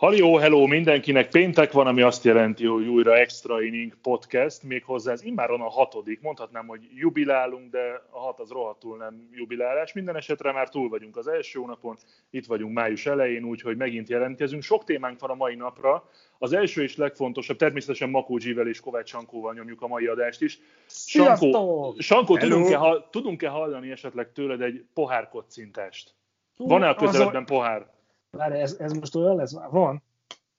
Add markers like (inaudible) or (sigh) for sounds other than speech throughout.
Halló, hello mindenkinek! Péntek van, ami azt jelenti, hogy újra Extra Inning Podcast, méghozzá ez immáron a hatodik, mondhatnám, hogy jubilálunk, de a hat az rohadtul nem jubilálás. Minden esetre már túl vagyunk az első hónapon, itt vagyunk május elején, úgyhogy megint jelentkezünk. Sok témánk van a mai napra. Az első és legfontosabb, természetesen Makó G-vel és Kovács Sankóval nyomjuk a mai adást is. Sankó, Sankó tudunk-e, tudunk-e hallani esetleg tőled egy pohár kocintást? Van-e a közeledben pohár? Várj, ez, ez most olyan lesz? Van.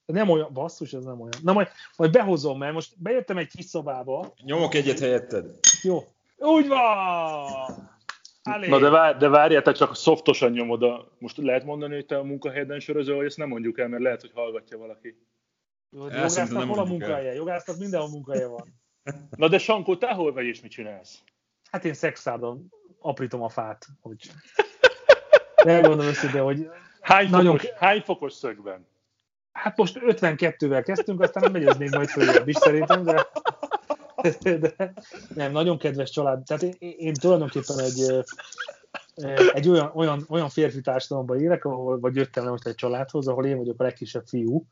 Nem olyan, basszus, ez nem olyan. Na majd, majd behozom, mert most bejöttem egy kis szobába. Nyomok egyet helyetted. Jó. Úgy van! Elég. Na de, vár, de várjál, te csak szoftosan nyomod a... Most lehet mondani, hogy te a munkahelyeden sörözöl, hogy ezt nem mondjuk el, mert lehet, hogy hallgatja valaki. Jó, de jogásznak hol a munkahelye? Jogásznak mindenhol munkahelye van. (laughs) Na de Sankó, te hol vagy és mit csinálsz? Hát én szexárdon aprítom a fát. Hogy... Elmondom őszintén, hogy Hány Nagyon- fokos, hány fokos szögben? Hát most 52-vel kezdtünk, aztán nem megy ez még majd följebb is szerintem, de, de nem, nagyon kedves család. Tehát én, én tulajdonképpen egy, egy olyan, olyan, olyan férfi társadalomban élek, ahol, vagy jöttem le most egy családhoz, ahol én vagyok a legkisebb fiú,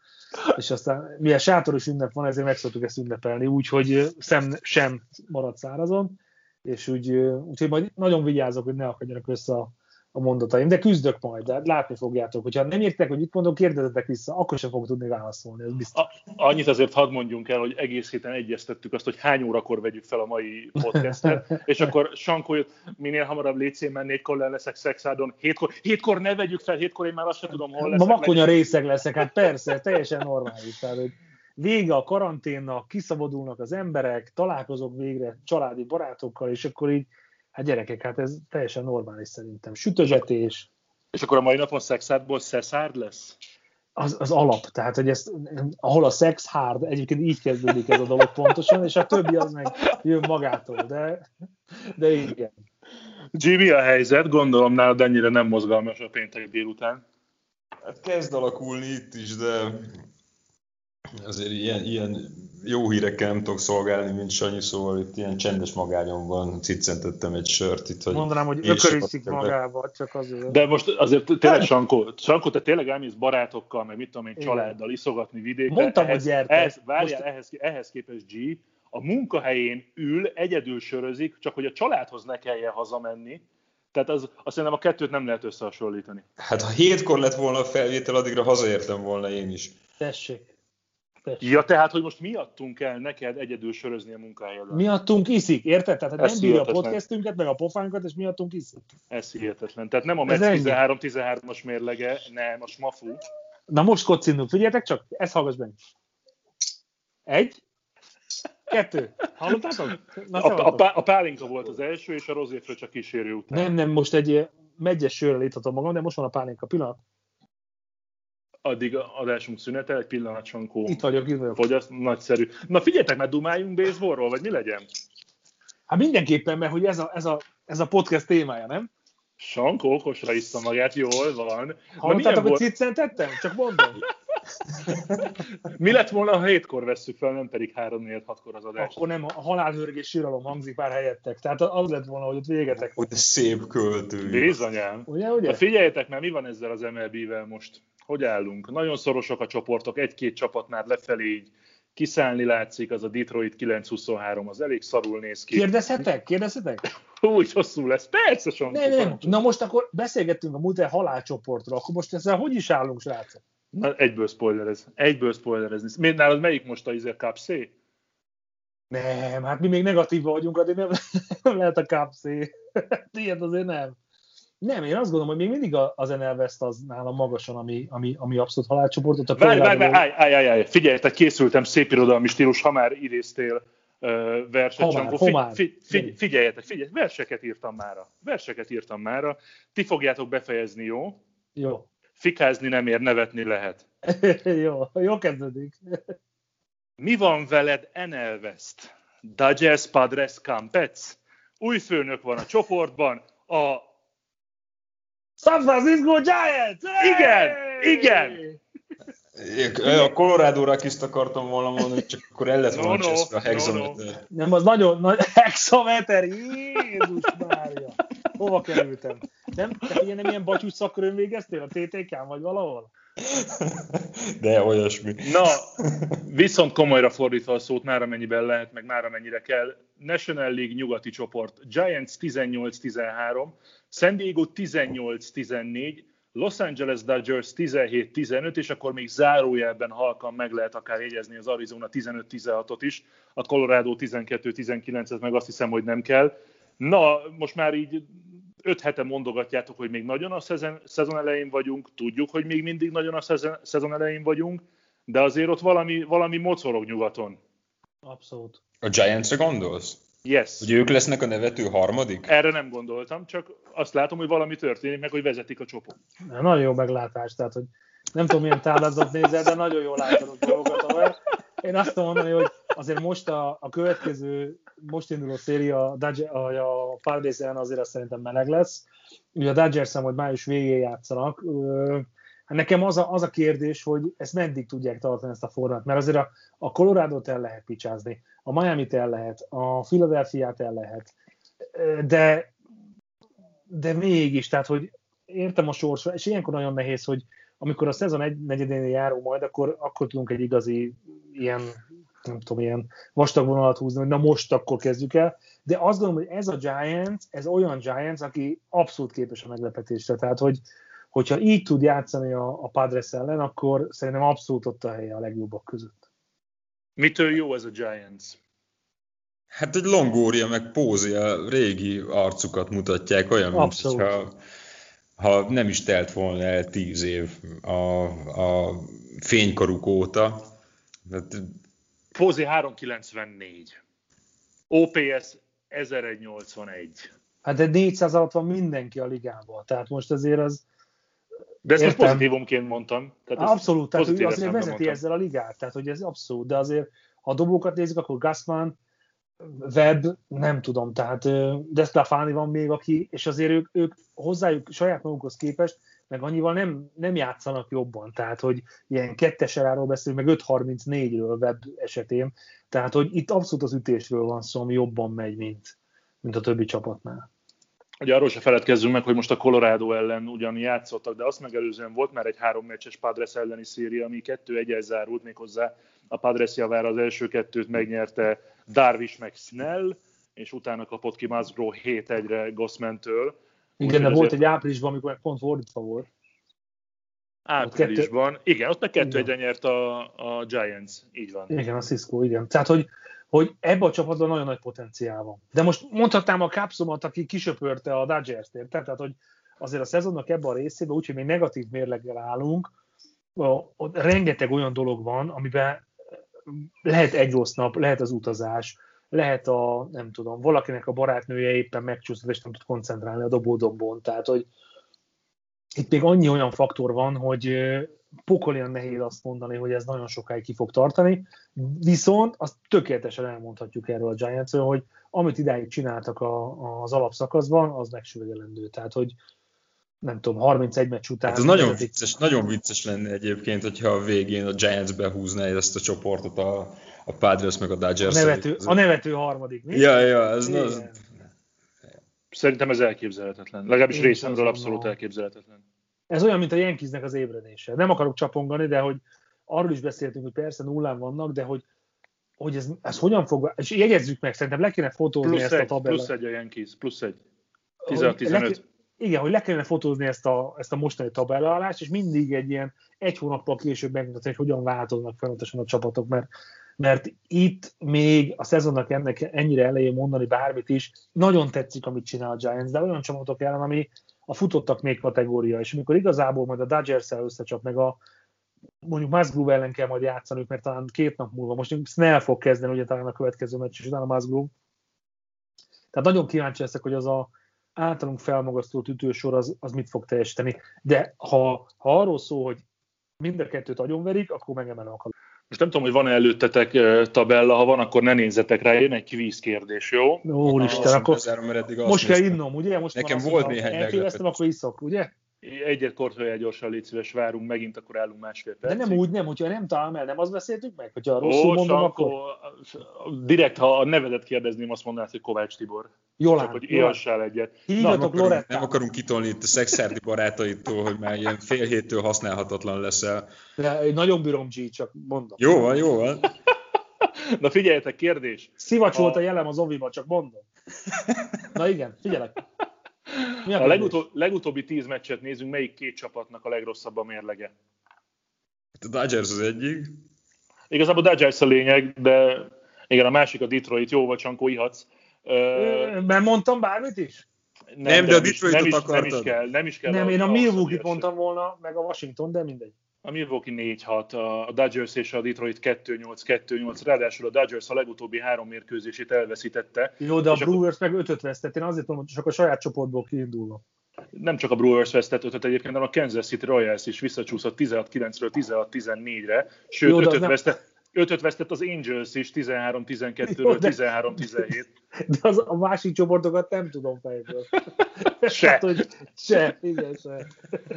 és aztán mivel sátoros ünnep van, ezért meg szoktuk ezt ünnepelni, úgyhogy szem sem marad szárazon, és úgy, úgyhogy majd nagyon vigyázok, hogy ne akadjanak össze a, a mondataim, de küzdök majd, de látni fogjátok. Hogyha nem értek, hogy mit mondok, kérdezzetek vissza, akkor sem fogok tudni válaszolni, ez biztos. A, annyit azért hadd mondjunk el, hogy egész héten egyeztettük azt, hogy hány órakor vegyük fel a mai podcastet, és akkor Sankó jött, minél hamarabb létszén, mert négykor le leszek szexádon, hétkor, hétkor ne vegyük fel, hétkor én már azt sem tudom, hol Ma leszek. makonya részeg leszek, hát persze, teljesen normális. Tehát, hogy vége a karanténnak, kiszabadulnak az emberek, találkozok végre családi barátokkal, és akkor így, hát gyerekek, hát ez teljesen normális szerintem. Sütögetés, És akkor a mai napon szexádból szeszárd lesz? az, az alap, tehát hogy ezt, ahol a sex hard, egyébként így kezdődik ez a dolog pontosan, és a többi az meg jön magától, de, de igen. Jimmy a helyzet, gondolom nálad ennyire nem mozgalmas a péntek délután. Hát kezd alakulni itt is, de azért ilyen, ilyen jó hírekkel nem tudok szolgálni, mint Sanyi, szóval itt ilyen csendes magányomban ciccentettem egy sört itt, hogy Mondanám, hogy be. magába, csak azért. De most azért tényleg Sankó, Sankó, te tényleg elmész barátokkal, meg mit tudom én, családdal iszogatni vidékre. Mondtam, hogy ehhez, gyertek. Ehhez, várjál, Most- ehhez, ehhez képest G, a munkahelyén ül, egyedül sörözik, csak hogy a családhoz ne kelljen hazamenni. Tehát az, azt szerintem a kettőt nem lehet összehasonlítani. Hát ha hétkor lett volna a felvétel, addigra hazaértem volna én is. Tessék. Tessék. Ja, tehát, hogy most miattunk kell neked egyedül sörözni a munkahelyeden. Miattunk iszik, érted? Tehát Ez nem bírja a podcastünket, meg a pofánkat, és miattunk iszik. Ez hihetetlen. Tehát nem a Metsz ennyi. 13-13-as mérlege, nem, a smafú. Na most kocinunk, figyeljetek csak, ezt hallgass meg. Egy, kettő. Hallottátok? Na, A, a, pá- a pálinka volt az első, és a rozéfrő csak kísérő után. Nem, nem, most egy megyes sörrel íthatom magam, de most van a pálinka. Pillanat. Addig a adásunk szünetel, egy pillanat Sankó. Itt vagyok, itt vagyok. Fogyaszt, nagyszerű. Na figyeljetek, mert dumáljunk baseballról, vagy mi legyen? Hát mindenképpen, mert hogy ez a, ez a, ez a podcast témája, nem? Sankó okosra iszta magát, jól van. Na, Hallottátok, hogy ciccentettem? Csak mondom. (laughs) mi lett volna, ha hétkor vesszük fel, nem pedig 3 4 6 kor az adást? Akkor nem a halálhörgés síralom hangzik pár helyettek. Tehát az lett volna, hogy ott végetek. Hogy szép költő. Bizonyám. Ugye, Na ugye? figyeljetek már, mi van ezzel az MLB-vel most? Hogy állunk? Nagyon szorosak a csoportok, egy-két csapat már lefelé így kiszállni látszik, az a Detroit 9-23, az elég szarul néz ki. Kérdezhetek? Kérdezhetek? (laughs) Úgy hosszú lesz. Persze, Sankó. Nem, nem. Na most akkor beszélgettünk a múlt halálcsoportról, akkor most ezzel hogy is állunk, srácok? Na, egyből spoilerez. Egyből spoilerezni. Miért nálad melyik most a Izer Cup C? Nem, hát mi még negatív vagyunk, addig nem, (laughs) nem lehet a Cup C. (laughs) Ilyet azért nem. Nem, én azt gondolom, hogy még mindig az NL West az nálam magasan, ami, ami, ami abszolút halálcsoportot. Várj, várj, várj, állj, állj, állj, állj, figyelj, te készültem szép irodalmi stílus, ha már idéztél uh, verset. Homár. figy, figy, figyeljetek, figyelj, verseket írtam mára. Verseket írtam mára. Ti fogjátok befejezni, jó? Jó. Fikázni nem ér, nevetni lehet. (laughs) jó, jó kezdődik. (laughs) Mi van veled, NL West? Dodgers, Padres, Campets? Új főnök van a csoportban, a... San Francisco Giants! Igen, igen! A Colorado Rockies-t akartam volna mondani, csak akkor el lett No, volna no, cseszve a no, hexameter. Nem, az nagyon nagy hexameter, Jézus Mária! Hova kerültem? Nem? Te ugye nem ilyen batyús szakkörön végeztél a TTK-n, vagy valahol? (laughs) De olyasmi. Na, viszont komolyra fordítva a szót, már amennyiben lehet, meg már amennyire kell. National League nyugati csoport. Giants 18-13, San Diego 18-14, Los Angeles Dodgers 17-15, és akkor még zárójelben halkan meg lehet akár jegyezni az Arizona 15-16-ot is, a Colorado 12-19-et meg azt hiszem, hogy nem kell. Na, most már így öt hete mondogatjátok, hogy még nagyon a szezon, szezon elején vagyunk, tudjuk, hogy még mindig nagyon a szezon, szezon elején vagyunk, de azért ott valami, valami mocorog nyugaton. Abszolút. A Giants-re gondolsz? Yes. Hogy ők lesznek a nevető harmadik? Erre nem gondoltam, csak azt látom, hogy valami történik, meg hogy vezetik a csoport. Na, nagyon jó meglátás, tehát hogy nem tudom, milyen táblázat nézel, de nagyon jól látod a dolgokat. Én azt tudom mondani, hogy azért most a, a következő, most induló széria a, Dodger, a, a Padres ellen azért azt szerintem meleg lesz. Ugye a dodgers majd május végén játszanak. Hát nekem az a, az a kérdés, hogy ezt meddig tudják tartani ezt a formát, mert azért a, a Colorado-t el lehet picsázni, a Miami-t el lehet, a Philadelphia-t el lehet, de, de mégis, tehát hogy értem a sorsra, és ilyenkor nagyon nehéz, hogy amikor a szezon egy negyedénél járunk majd, akkor, akkor tudunk egy igazi ilyen, nem tudom, ilyen vastag vonalat húzni, hogy na most akkor kezdjük el. De azt gondolom, hogy ez a Giants, ez olyan Giants, aki abszolút képes a meglepetésre. Tehát, hogy, hogyha így tud játszani a, a Padres ellen, akkor szerintem abszolút ott a helye a legjobbak között. Mitől jó ez a Giants? Hát egy Longoria meg Pózia régi arcukat mutatják, olyan, mint Abszolút. hogyha ha nem is telt volna el tíz év a, a fénykoruk óta. Hát, Pózi 394. OPS 1181. Hát de 400 alatt van mindenki a ligában, tehát most azért az De ezt most Értem. pozitívumként mondtam. Tehát abszolút, tehát ő azért vezeti mondtam. ezzel a ligát, tehát hogy ez abszolút, de azért ha a dobókat nézzük, akkor Gassman, Webb, nem tudom, tehát ö, Destafani van még, aki, és azért ők, ők hozzájuk saját magukhoz képest, meg annyival nem, nem játszanak jobban, tehát hogy ilyen kettes eráról beszélünk, meg 5.34-ről Webb esetén, tehát hogy itt abszolút az ütésről van szó, ami jobban megy, mint, mint a többi csapatnál. Ugye arról se feledkezzünk meg, hogy most a Colorado ellen ugyan játszottak, de azt megelőzően volt már egy három meccses Padres elleni széria, ami kettő egyel zárult méghozzá. A Padres javára az első kettőt megnyerte Darvish meg Snell, és utána kapott ki Musgrove 7-1-re Gossman-től. Igen, de volt azért egy áprilisban, amikor pont fordítva volt. áprilisban. Igen, ott meg kettő egyre nyert a, a Giants. Így van. Igen, a Cisco, igen. Tehát, hogy, hogy ebben a csapatban nagyon nagy potenciál van. De most mondhatnám a Capsumot, aki kisöpörte a Dodgers-t, érted? Tehát, hogy azért a szezonnak ebben a részében, úgyhogy még negatív mérleggel állunk, ott rengeteg olyan dolog van, amiben lehet egy rossz nap, lehet az utazás, lehet a, nem tudom, valakinek a barátnője éppen megcsúszott, és nem tud koncentrálni a dobódombon. Tehát, hogy itt még annyi olyan faktor van, hogy pokolian nehéz azt mondani, hogy ez nagyon sokáig ki fog tartani, viszont azt tökéletesen elmondhatjuk erről a giants hogy amit idáig csináltak a, az alapszakaszban, az megsüvegelendő. Tehát, hogy nem tudom, 31 meccs után... hát ez nagyon vicces, nagyon vicces lenne egyébként, hogyha a végén a Giants behúzná ezt a csoportot a, a Padres meg a a Dodgers. nevető, a nevető harmadik, mi? Ja, ja, ez Igen. az, Szerintem ez elképzelhetetlen. Legalábbis Én részemről abszolút elképzelhetetlen. Ez olyan, mint a Yankeesnek az ébredése. Nem akarok csapongani, de hogy arról is beszéltünk, hogy persze nullán vannak, de hogy, hogy ez, ez hogyan fog, és jegyezzük meg, szerintem le kéne fotózni Plusz ezt a egy, tabellát. plusz egy a Yankees, plusz egy. Hogy le 16-15. ké- Igen, hogy le kellene fotózni ezt a, ezt a mostani tabellálást, és mindig egy ilyen egy hónappal később megmutatni, hogy hogyan változnak folyamatosan a csapatok, mert mert itt még a szezonnak ennek ennyire elején mondani bármit is, nagyon tetszik, amit csinál a Giants, de olyan csapatok ellen, ami a futottak még kategória, és amikor igazából majd a Dodgers-el összecsap, meg a mondjuk Musgrove ellen kell majd játszani, mert talán két nap múlva, most Snell fog kezdeni, ugye talán a következő meccs, és utána Musgrove. Tehát nagyon kíváncsi leszek, hogy az a általunk felmagasztó ütősor az, az mit fog teljesíteni. De ha, ha arról szól, hogy mind a kettőt agyonverik, akkor megemelem a kalapot. Most nem tudom, hogy van-e előttetek tabella, ha van, akkor ne nézzetek rá, jön egy kvíz kérdés, jó? Úristen, akkor most kell innom, ugye? Most Nekem volt néhány meglepő. akkor iszok, ugye? Egyet kortolja gyorsan, légy szíves, várunk megint, akkor állunk másfél percig. De nem úgy, nem, hogyha nem találom el, nem azt beszéltük meg, hogyha rosszul Ó, mondom, akkor... Direkt, ha a nevedet kérdezném, azt mondanád, hogy Kovács Tibor. Jól Csak, hogy élhassál egyet. Hívjatok nem, akarunk, nem akarunk kitolni itt a szexárdi barátaitól, hogy már ilyen fél héttől használhatatlan leszel. De nagyon bírom G, csak mondom. Jó van, jó van. Na figyeljetek, kérdés. Szivacs a... volt a jelem az oviba, csak mondom. Na igen, figyelek. Mi a, a legutó, legutóbbi tíz meccset nézünk, melyik két csapatnak a legrosszabb a mérlege? Hát a Dodgers az egyik. Igazából a Dodgers a lényeg, de igen, a másik a Detroit, jó vagy Csankó, ihatsz. Nem mondtam bármit is? Nem, nem de, de a Detroit-ot nem is, akartad. Nem is kell, nem is kell. Nem, a, én a Milwaukee-t mondtam volna, meg a Washington, de mindegy. A Milwaukee 4-6, a Dodgers és a Detroit 2-8-2-8, ráadásul a Dodgers a legutóbbi három mérkőzését elveszítette. Jó, de a Brewers meg 5 vesztett, én azért mondom, hogy csak a saját csoportból kiindulva. Nem csak a Brewers vesztett 5 egyébként, hanem a Kansas City Royals is visszacsúszott 16-9-ről 16-14-re, sőt 5 vesztett, ötöt vesztett az Angels is 13-12-ről 13-17. De az, a másik csoportokat nem tudom fejből. (laughs) Se. hát, hogy se, igen, se.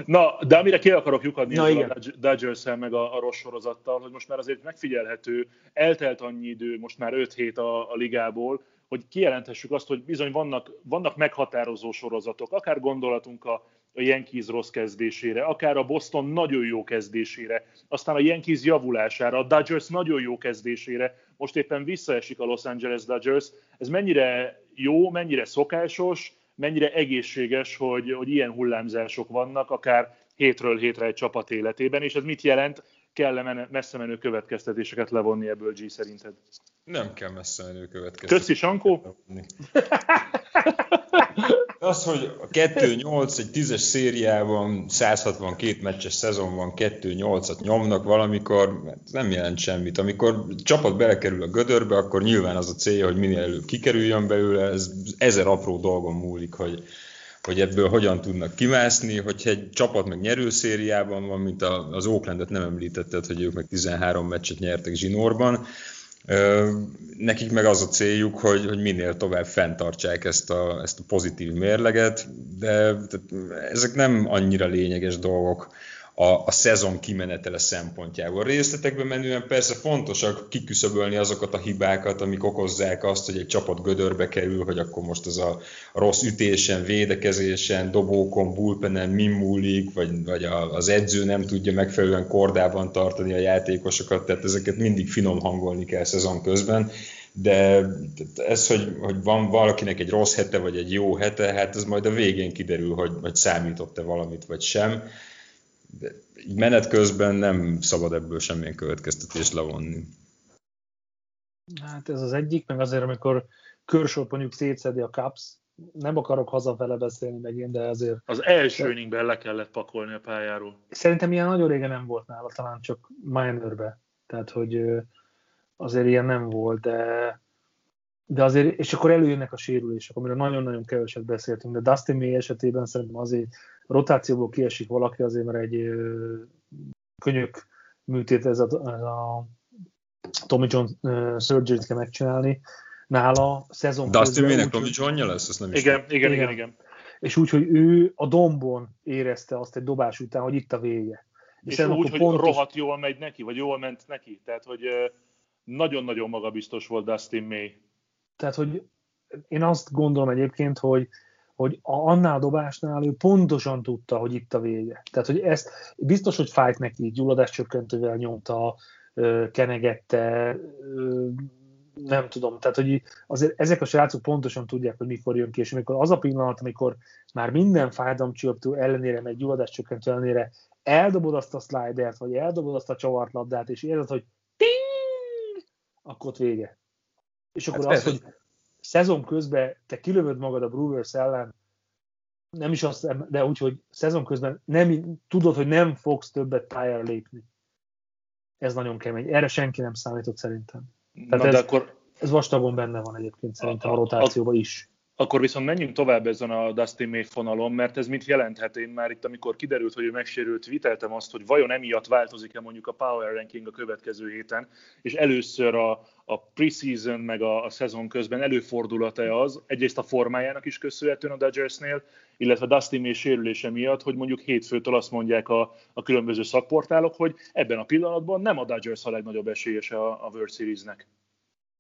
Na, de amire ki akarok lyukadni Na, igen. a dodgers meg a, a rossz sorozattal, hogy most már azért megfigyelhető, eltelt annyi idő, most már 5 hét a, a ligából, hogy kijelenthessük azt, hogy bizony vannak, vannak meghatározó sorozatok, akár gondolatunk a a Yankees rossz kezdésére, akár a Boston nagyon jó kezdésére, aztán a Yankees javulására, a Dodgers nagyon jó kezdésére, most éppen visszaesik a Los Angeles Dodgers. Ez mennyire jó, mennyire szokásos, mennyire egészséges, hogy, hogy ilyen hullámzások vannak, akár hétről hétre egy csapat életében, és ez mit jelent? Kell messze menő következtetéseket levonni ebből G szerinted? Nem kell messze menő következtetéseket. Köszi, Sankó! (laughs) Az, hogy a 2-8 egy tízes szériában 162 meccses szezon van, 2-8-at nyomnak valamikor, nem jelent semmit. Amikor csapat belekerül a gödörbe, akkor nyilván az a célja, hogy minél előbb kikerüljön belőle, ez ezer apró dolgon múlik, hogy, hogy ebből hogyan tudnak kimászni, hogyha egy csapat meg nyerőszériában van, mint az Oaklandet nem említetted, hogy ők meg 13 meccset nyertek zsinórban, Nekik meg az a céljuk, hogy, hogy minél tovább fenntartsák ezt a, ezt a pozitív mérleget, de ezek nem annyira lényeges dolgok a, a szezon kimenetele szempontjából. Részletekben menően persze fontosak kiküszöbölni azokat a hibákat, amik okozzák azt, hogy egy csapat gödörbe kerül, hogy akkor most az a rossz ütésen, védekezésen, dobókon, bullpenen mi múlik, vagy, vagy az edző nem tudja megfelelően kordában tartani a játékosokat, tehát ezeket mindig finom hangolni kell szezon közben de ez, hogy, hogy van valakinek egy rossz hete, vagy egy jó hete, hát ez majd a végén kiderül, hogy, hogy számított-e valamit, vagy sem így menet közben nem szabad ebből semmilyen következtetést levonni. Hát ez az egyik, meg azért, amikor körsort mondjuk szétszedi a Caps, nem akarok hazafele beszélni megint, de azért... Az első inningben le kellett pakolni a pályáról. Szerintem ilyen nagyon régen nem volt nála, talán csak minorbe. Tehát, hogy azért ilyen nem volt, de, de azért, és akkor előjönnek a sérülések, amiről nagyon-nagyon keveset beszéltünk, de Dustin May esetében szerintem azért rotációból kiesik valaki, azért mert egy könyök műtét ez a, ez a Tommy John uh, surgery kell megcsinálni. Nála szezon Dustin May-nek Tommy Johnja lesz? Ezt nem is igen, igen, igen, igen, igen. És úgy, hogy ő a dombon érezte azt egy dobás után, hogy itt a vége. És, és úgy, hogy pontos... rohadt jól megy neki, vagy jól ment neki. Tehát, hogy nagyon-nagyon magabiztos volt Dustin May. Tehát, hogy én azt gondolom egyébként, hogy hogy a, annál dobásnál ő pontosan tudta, hogy itt a vége. Tehát, hogy ezt biztos, hogy fájt neki, gyulladáscsökkentővel nyomta, kenegette, nem tudom, tehát hogy azért ezek a srácok pontosan tudják, hogy mikor jön ki, és amikor az a pillanat, amikor már minden fájdalomcsillapító ellenére, meg gyulladáscsökkentő ellenére eldobod azt a slidert, vagy eldobod azt a csavart labdát, és érzed, hogy ting! akkor ott vége. És akkor Hát az, persze. hogy szezon közben te kilövöd magad a Brewers ellen, nem is azt, de úgy, hogy szezon közben nem, tudod, hogy nem fogsz többet tájára lépni. Ez nagyon kemény. Erre senki nem számított szerintem. Na, Tehát de ez- akkor, Ez vastagon benne van egyébként szerintem a- rotációban is. Akkor viszont menjünk tovább ezen a Dustin May fonalon, mert ez mit jelenthet? Én már itt, amikor kiderült, hogy ő megsérült, viteltem azt, hogy vajon emiatt változik-e mondjuk a Power Ranking a következő héten, és először a, a preseason meg a, a szezon közben előfordulata az, egyrészt a formájának is köszönhetően a Dodgersnél, illetve Dustin May sérülése miatt, hogy mondjuk hétfőtől azt mondják a, a különböző szakportálok, hogy ebben a pillanatban nem a Dodgers a legnagyobb esélyese a, a World Series-nek.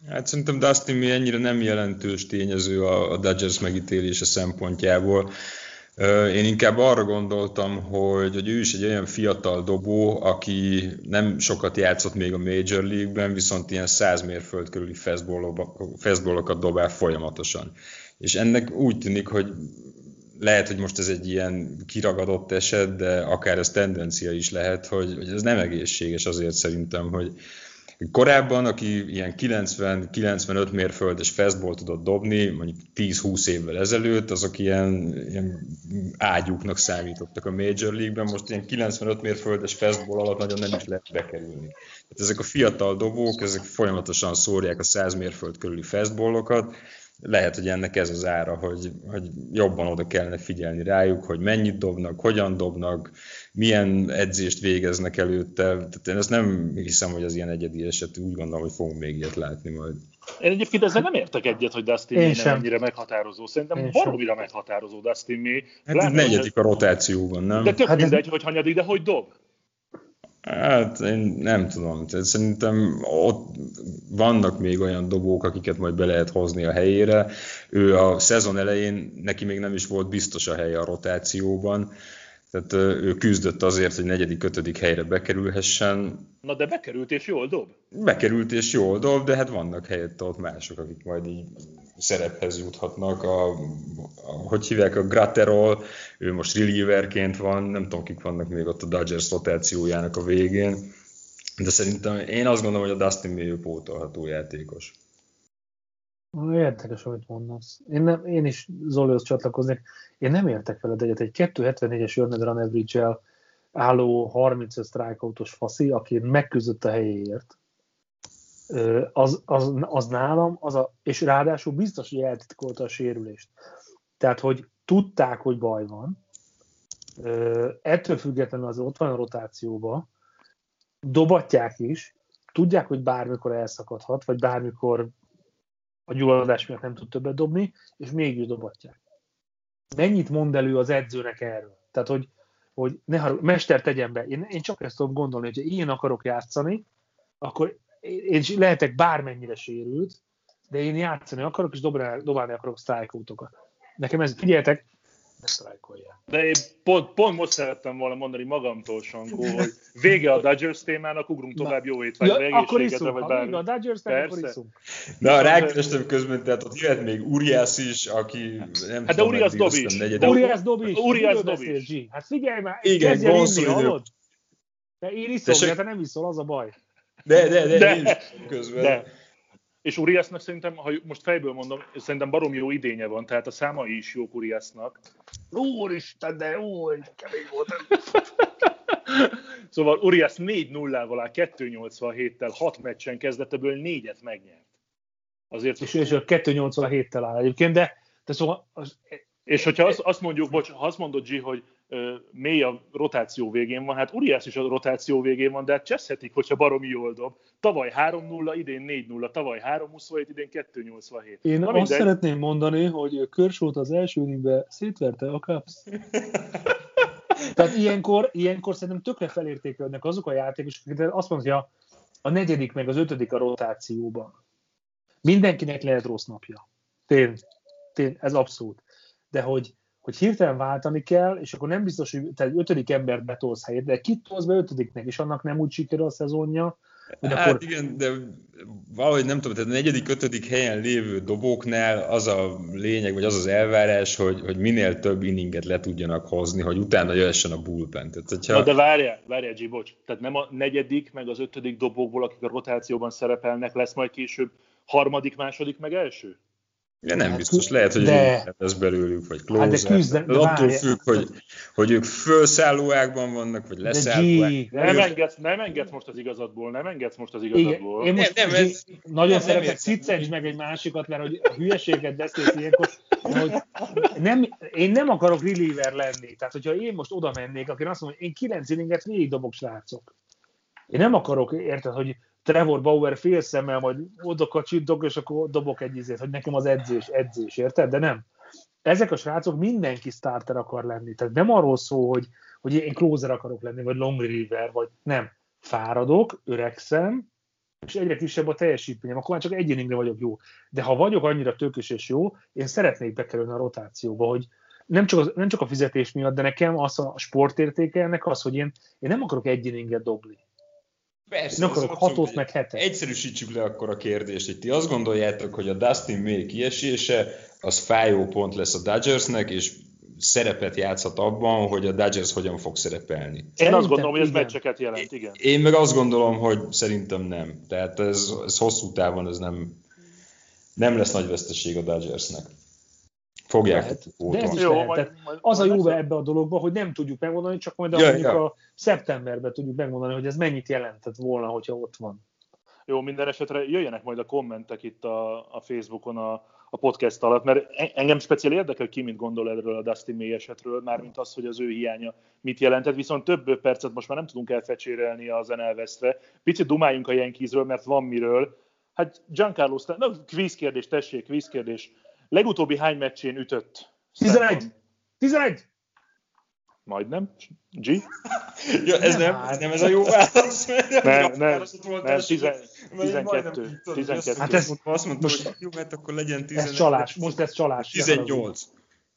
Hát szerintem Dustin mi ennyire nem jelentős tényező a, a Dodgers megítélése szempontjából. Én inkább arra gondoltam, hogy, hogy ő is egy olyan fiatal dobó, aki nem sokat játszott még a Major League-ben, viszont ilyen 100 mérföld körüli fastballokat dobál folyamatosan. És ennek úgy tűnik, hogy lehet, hogy most ez egy ilyen kiragadott eset, de akár ez tendencia is lehet, hogy, hogy ez nem egészséges azért szerintem, hogy, Korábban, aki ilyen 90-95 mérföldes fastball tudott dobni, mondjuk 10-20 évvel ezelőtt, azok ilyen, ilyen ágyúknak számítottak a Major League-ben, most ilyen 95 mérföldes fastball alatt nagyon nem is lehet bekerülni. Tehát ezek a fiatal dobók, ezek folyamatosan szórják a 100 mérföld körüli fastballokat, lehet, hogy ennek ez az ára, hogy, hogy jobban oda kellene figyelni rájuk, hogy mennyit dobnak, hogyan dobnak, milyen edzést végeznek előtte. Tehát én ezt nem hiszem, hogy az ilyen egyedi eset, úgy gondolom, hogy fogunk még ilyet látni majd. Én egyébként ezzel nem értek egyet, hogy Dustin Én May nem sem. ennyire meghatározó. Szerintem Én sem. baromira meghatározó Dustin May. Hát ez negyedik a rotációban, nem? De tök Hát mindegy, hogy hanyadik, de hogy dob. Hát én nem tudom, tehát szerintem ott vannak még olyan dobók, akiket majd be lehet hozni a helyére. Ő a szezon elején, neki még nem is volt biztos a helye a rotációban, tehát ő küzdött azért, hogy negyedik, ötödik helyre bekerülhessen. Na de bekerült és jól dob. Bekerült és jól dob, de hát vannak helyette ott mások, akik majd így szerephez juthatnak. A, a, hogy hívják, a Gratterol, ő most relieverként van, nem tudom, kik vannak még ott a Dodgers rotációjának a végén. De szerintem én azt gondolom, hogy a Dustin May ő pótolható játékos. Érdekes, amit mondasz. Én, nem, én is Zolihoz csatlakoznék. Én nem értek veled egyet. Egy 274-es earned run average álló 35 strikeoutos faszi, aki megküzdött a helyéért, az, az, az nálam, az a, és ráadásul biztos, hogy eltitkolta a sérülést. Tehát, hogy tudták, hogy baj van, ettől függetlenül az ott van a rotációban, dobatják is, tudják, hogy bármikor elszakadhat, vagy bármikor a gyulladás miatt nem tud többet dobni, és mégis dobatják. Mennyit mond elő az edzőnek erről? Tehát, hogy, hogy ne harag, mester tegyen be. Én, én csak ezt tudom gondolni, hogy én akarok játszani, akkor én lehetek bármennyire sérült, de én játszani akarok, és dobálni, dobálni akarok strike-outokat. Nekem ez, figyeljetek, strike De én pont, pont most szerettem volna mondani magamtól, Sankó, hogy vége a Dodgers témának, ugrunk tovább jó étvágyra, Ja, akkor iszunk, vagy bármi. a akkor Persze. iszunk. Na, rákerestem közben, tehát ott jöhet még Urias is, aki nem de tudom, Urias meddig, dob is. De Urias dob is. Miről dob is. Hát figyelj már, Igen, kezdj el inni, vonszolidő. hallod? De én iszom, Tessék? de te nem iszol, az a baj. De, de, de, De- én is közben. De. És Uriasnak szerintem, ha most fejből mondom, szerintem barom jó idénye van, tehát a számai is jók Uriasnak. Úristen, de úr, kemény volt. (laughs) Szóval Urias 4-0-val áll 2-87-tel, 6 meccsen kezdett, ebből 4-et megnyert. Azért, És, és a 287-tel áll egyébként, de, de szóval az, És hogyha azt, azt mondjuk, bocs, ha azt mondod, G, hogy mély a rotáció végén van, hát Urias is a rotáció végén van, de hát cseszhetik, hogyha baromi jól dob. Tavaly 3-0, idén 4-0, tavaly 3-27, idén 2-87. én Na azt mindegy. szeretném mondani, hogy Körsót az első inningben szétverte a Cubs. (laughs) Tehát ilyenkor, ilyenkor szerintem tökre felértékelődnek azok a játékosok, akik azt mondja, a negyedik meg az ötödik a rotációban. Mindenkinek lehet rossz napja. Tény, tény ez abszolút. De hogy, hogy hirtelen váltani kell, és akkor nem biztos, hogy te egy ötödik embert betolsz helyet, de kit tolsz be ötödiknek, és annak nem úgy sikerül a szezonja, Hogy hát akkor... igen, de valahogy nem tudom, tehát a negyedik, ötödik helyen lévő dobóknál az a lényeg, vagy az az elvárás, hogy, hogy minél több inninget le tudjanak hozni, hogy utána jöhessen a bullpen. Tehát, hogyha... Na de várjál, várjál, G, bocs. Tehát nem a negyedik, meg az ötödik dobókból, akik a rotációban szerepelnek, lesz majd később harmadik, második, meg első? Ja, nem hát, biztos, lehet, hogy de... lesz belőlük, vagy closer. Hát de küzden, de attól függ, hogy, hogy ők felszállóákban vannak, vagy leszállóákban. Nem engedsz, nem engedsz most az igazadból, nem engedsz most az igazadból. Igen, én most nem, nem, ez, nagyon nem, szeretek, ciccents meg egy másikat, mert hogy a hülyeséget beszélsz ilyenkor, hogy nem, én nem akarok reliever lenni. Tehát, hogyha én most oda mennék, akkor azt mondom, hogy én kilenc inninget végig dobok, srácok. Én nem akarok, érted, hogy Trevor Bauer fél szemmel majd oda kacsintok, és akkor dobok egy izét, hogy nekem az edzés, edzés, érted? De nem. Ezek a srácok mindenki starter akar lenni. Tehát nem arról szó, hogy, hogy én closer akarok lenni, vagy long reliever, vagy nem. Fáradok, öregszem, és egyre kisebb a teljesítményem, akkor már csak egy vagyok jó. De ha vagyok annyira tökös és jó, én szeretnék bekerülni a rotációba, hogy nem csak, az, nem csak a fizetés miatt, de nekem az a sportértéke ennek az, hogy én, én nem akarok egy inninget dobni. Persze, Én akarok hatot meg hetet. Egyszerűsítsük le akkor a kérdést, hogy ti azt gondoljátok, hogy a Dustin May kiesése az fájó pont lesz a Dodgersnek, és szerepet játszhat abban, hogy a Dodgers hogyan fog szerepelni. Én szerintem azt gondolom, hogy ez meccseket jelent, igen. Én meg azt gondolom, hogy szerintem nem. Tehát ez, ez hosszú távon ez nem, nem lesz nagy veszteség a Dodgersnek. Fogják lehet, de ez is jó, lehet. Majd, majd, az a jó ebbe a dologba, hogy nem tudjuk megmondani, csak majd ja, ja. a szeptemberben tudjuk megmondani, hogy ez mennyit jelentett volna, hogyha ott van. Jó, minden esetre jöjjenek majd a kommentek itt a, a Facebookon a, a podcast alatt, mert engem speciál érdekel, ki mit gondol erről a Dustin May esetről, mármint az, hogy az ő hiánya mit jelentett, viszont több percet most már nem tudunk elfecsérelni a Zenelvesztre. Picit dumáljunk a Yankeesről, mert van miről. Hát Giancarlo, na, kvíz kérdés, tessék, kvíz kérdés. Legutóbbi hány meccsén ütött? 11! 11! Majdnem. G? (laughs) ja, ez nem, nem, nem ez a jó válasz. nem, nem, nem, 12. 12. Hát ez, azt mondta, most, hogy jó, mert akkor legyen 11. Ez csalás, most ez csalás. 18.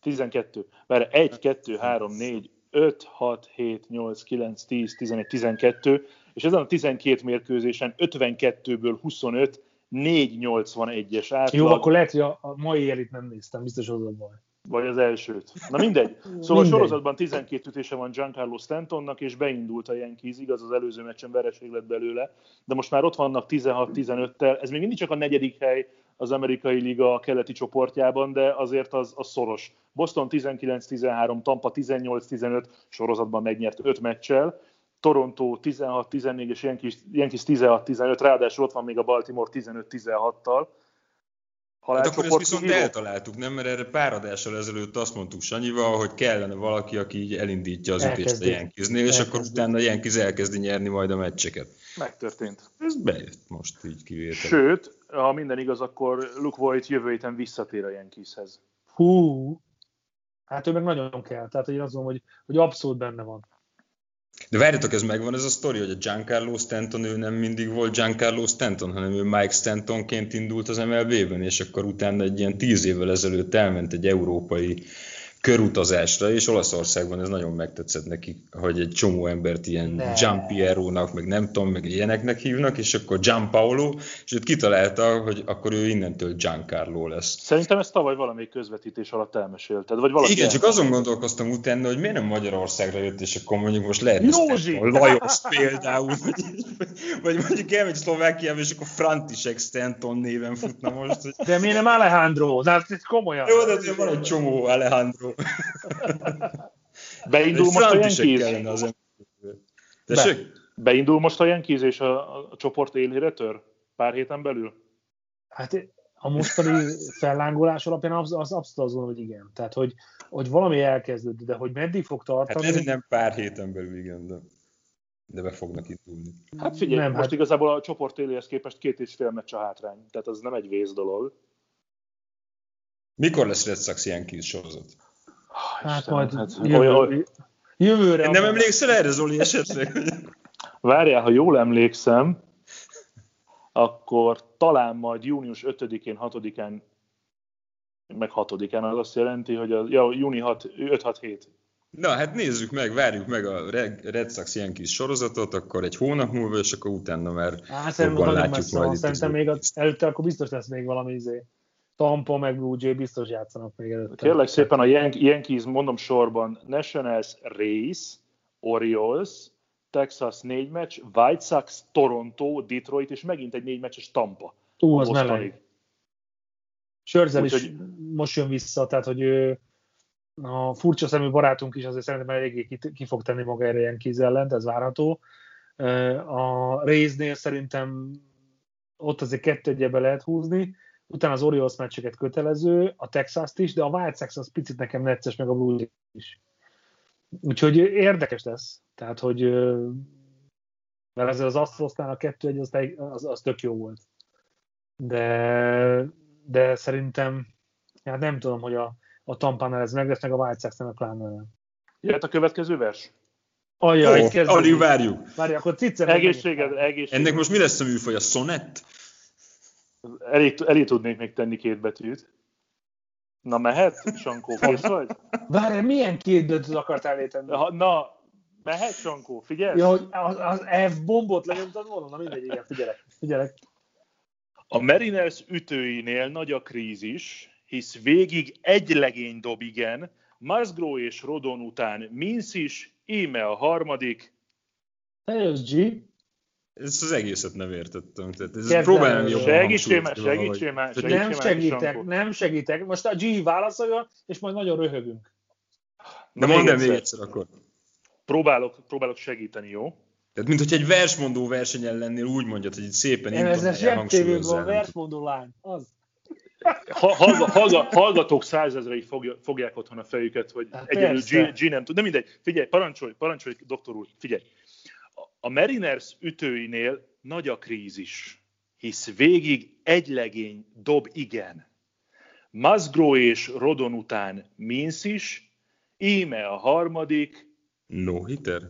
12. Mert 1, 2, 3, 4, 5, 6, 7, 8, 9, 10, 11, 12, és ezen a 12 mérkőzésen 52-ből 25 481-es átlag. Jó, akkor lehet, hogy a, a mai elit nem néztem, biztos az a baj. Vagy az elsőt. Na mindegy. Szóval mindegy. a sorozatban 12 ütése van Giancarlo Stantonnak, és beindult a Yankees, igaz az előző meccsen vereség lett belőle, de most már ott vannak 16-15-tel. Ez még mindig csak a negyedik hely az amerikai liga a keleti csoportjában, de azért az, az szoros. Boston 19-13, Tampa 18-15 sorozatban megnyert 5 meccsel, Toronto 16-14 és Yankees, 16-15, ráadásul ott van még a Baltimore 15-16-tal. Hát akkor ezt viszont hívó? eltaláltuk, nem? Mert erre pár adással ezelőtt azt mondtuk Sanyival, hogy kellene valaki, aki így elindítja az ütést a Yankeesnél, és akkor utána a Yankees elkezdi nyerni majd a meccseket. Megtörtént. Ez bejött most így kivétel. Sőt, ha minden igaz, akkor Luke Voigt jövő héten visszatér a Yankeeshez. Hú, hát ő meg nagyon kell. Tehát én azt mondom, hogy, hogy abszolút benne van. De várjatok, ez megvan ez a sztori, hogy a Giancarlo Stanton ő nem mindig volt Giancarlo Stanton, hanem ő Mike Stantonként indult az MLB-ben, és akkor utána egy ilyen tíz évvel ezelőtt elment egy európai körutazásra, és Olaszországban ez nagyon megtetszett neki, hogy egy csomó embert ilyen ne. Giampiero-nak, meg nem tudom, meg ilyeneknek hívnak, és akkor Gianpaolo, és őt kitalálta, hogy akkor ő innentől Giancarlo lesz. Szerintem ezt tavaly valamelyik közvetítés alatt elmesélted, vagy valaki Igen, csak azon gondolkoztam utána, hogy miért nem Magyarországra jött, és akkor mondjuk most lehet Lajos például, vagy, vagy mondjuk elmegy Szlovákiába, és akkor František Stanton néven futna most. Hogy... De miért nem Alejandro? De hát komolyan. Jó, de van egy csomó Alejandro. (laughs) Beindul most a Yankees? Be. Beindul most a Yankees és a, a csoport élére tör? Pár héten belül? Hát a mostani fellángolás alapján az, az abszolút azon, hogy igen. Tehát, hogy, hogy valami elkezdődött, de hogy meddig fog tartani... Hát ez nem pár héten belül, igen, de, de be fognak indulni. Hát figyelj, nem, most hát... igazából a csoport éléhez képest két és fél meccs a hátrány, tehát az nem egy vész dolog. Mikor lesz Red Sox Yankees sorozat? Hát Isten, majd hát, jövő, jövőre. Én nem emlékszel erre, Zoli, esetleg? (laughs) Várjál, ha jól emlékszem, akkor talán majd június 5-én, 6-án, meg 6-án az azt jelenti, hogy a, ja, júni 5-6-7. Na, hát nézzük meg, várjuk meg a Red Sox Yankees sorozatot, akkor egy hónap múlva, és akkor utána már Á, jobban látjuk majd itt. Szerintem még az, előtte akkor biztos lesz még valami izé. Tampa meg Blue Jay biztos játszanak még előtte. Kérlek szépen a Yankees, mondom sorban, Nationals, Rays, Orioles, Texas négy meccs, White Sox, Toronto, Detroit, és megint egy négy meccses Tampa. Ú, az meleg. Sörzel is hogy... most jön vissza, tehát hogy ő, a furcsa szemű barátunk is azért szerintem eléggé ki, ki fog tenni maga erre ilyen ellen, ez várható. A résznél szerintem ott azért kettő egyebe lehet húzni, utána az Orioles meccseket kötelező, a texas is, de a White Sox az picit nekem necces, meg a Blues is. Úgyhogy érdekes lesz. Tehát, hogy mert ezzel az Astrosnál a kettő egy az, az, az tök jó volt. De, de szerintem, hát nem tudom, hogy a, a Tampánál ez meg lesz, meg a White Sox-nál a pláne Jöhet a következő vers? Ajaj, oh, alig várjuk. Várj, akkor cicer. Egészséged, egészséged. Ennek most mi lesz a műfaj? A sonett? Elég, elég tudnék még tenni két betűt. Na mehet, Sankó, kész vagy? Várj, milyen két betűt akartál létenni? Na, mehet, Sankó, figyelj? Ja, hogy az, az F bombot lenyomtad volna? Na mindegy, igen, figyelek, figyelek. A Mariners ütőinél nagy a krízis, hisz végig egy legény dob igen, Musgrove és Rodon után Minsz is, íme a harmadik. G. Ezt az egészet nem értettem. Tehát ez próbálom jobban Segítsél már, segítsél már, Nem segítek, nem segítek. Most a G válaszolja, és majd nagyon röhögünk. De mondd el még egyszer akkor. Próbálok, próbálok segíteni, jó? Tehát, mint hogy egy versmondó versenyen lennél, úgy mondjad, hogy itt szépen Nem, ez a versmondó lány, az. Hallga, hallga, hallgatók százezrei fogják otthon a fejüket, hogy hát egyedül G, G nem tud. De mindegy, figyelj, parancsolj, parancsolj, doktor úr, figyelj. A Mariners ütőinél nagy a krízis, hisz végig egy legény dob igen. Musgrove és Rodon után Minsz is, íme a harmadik. No hitter?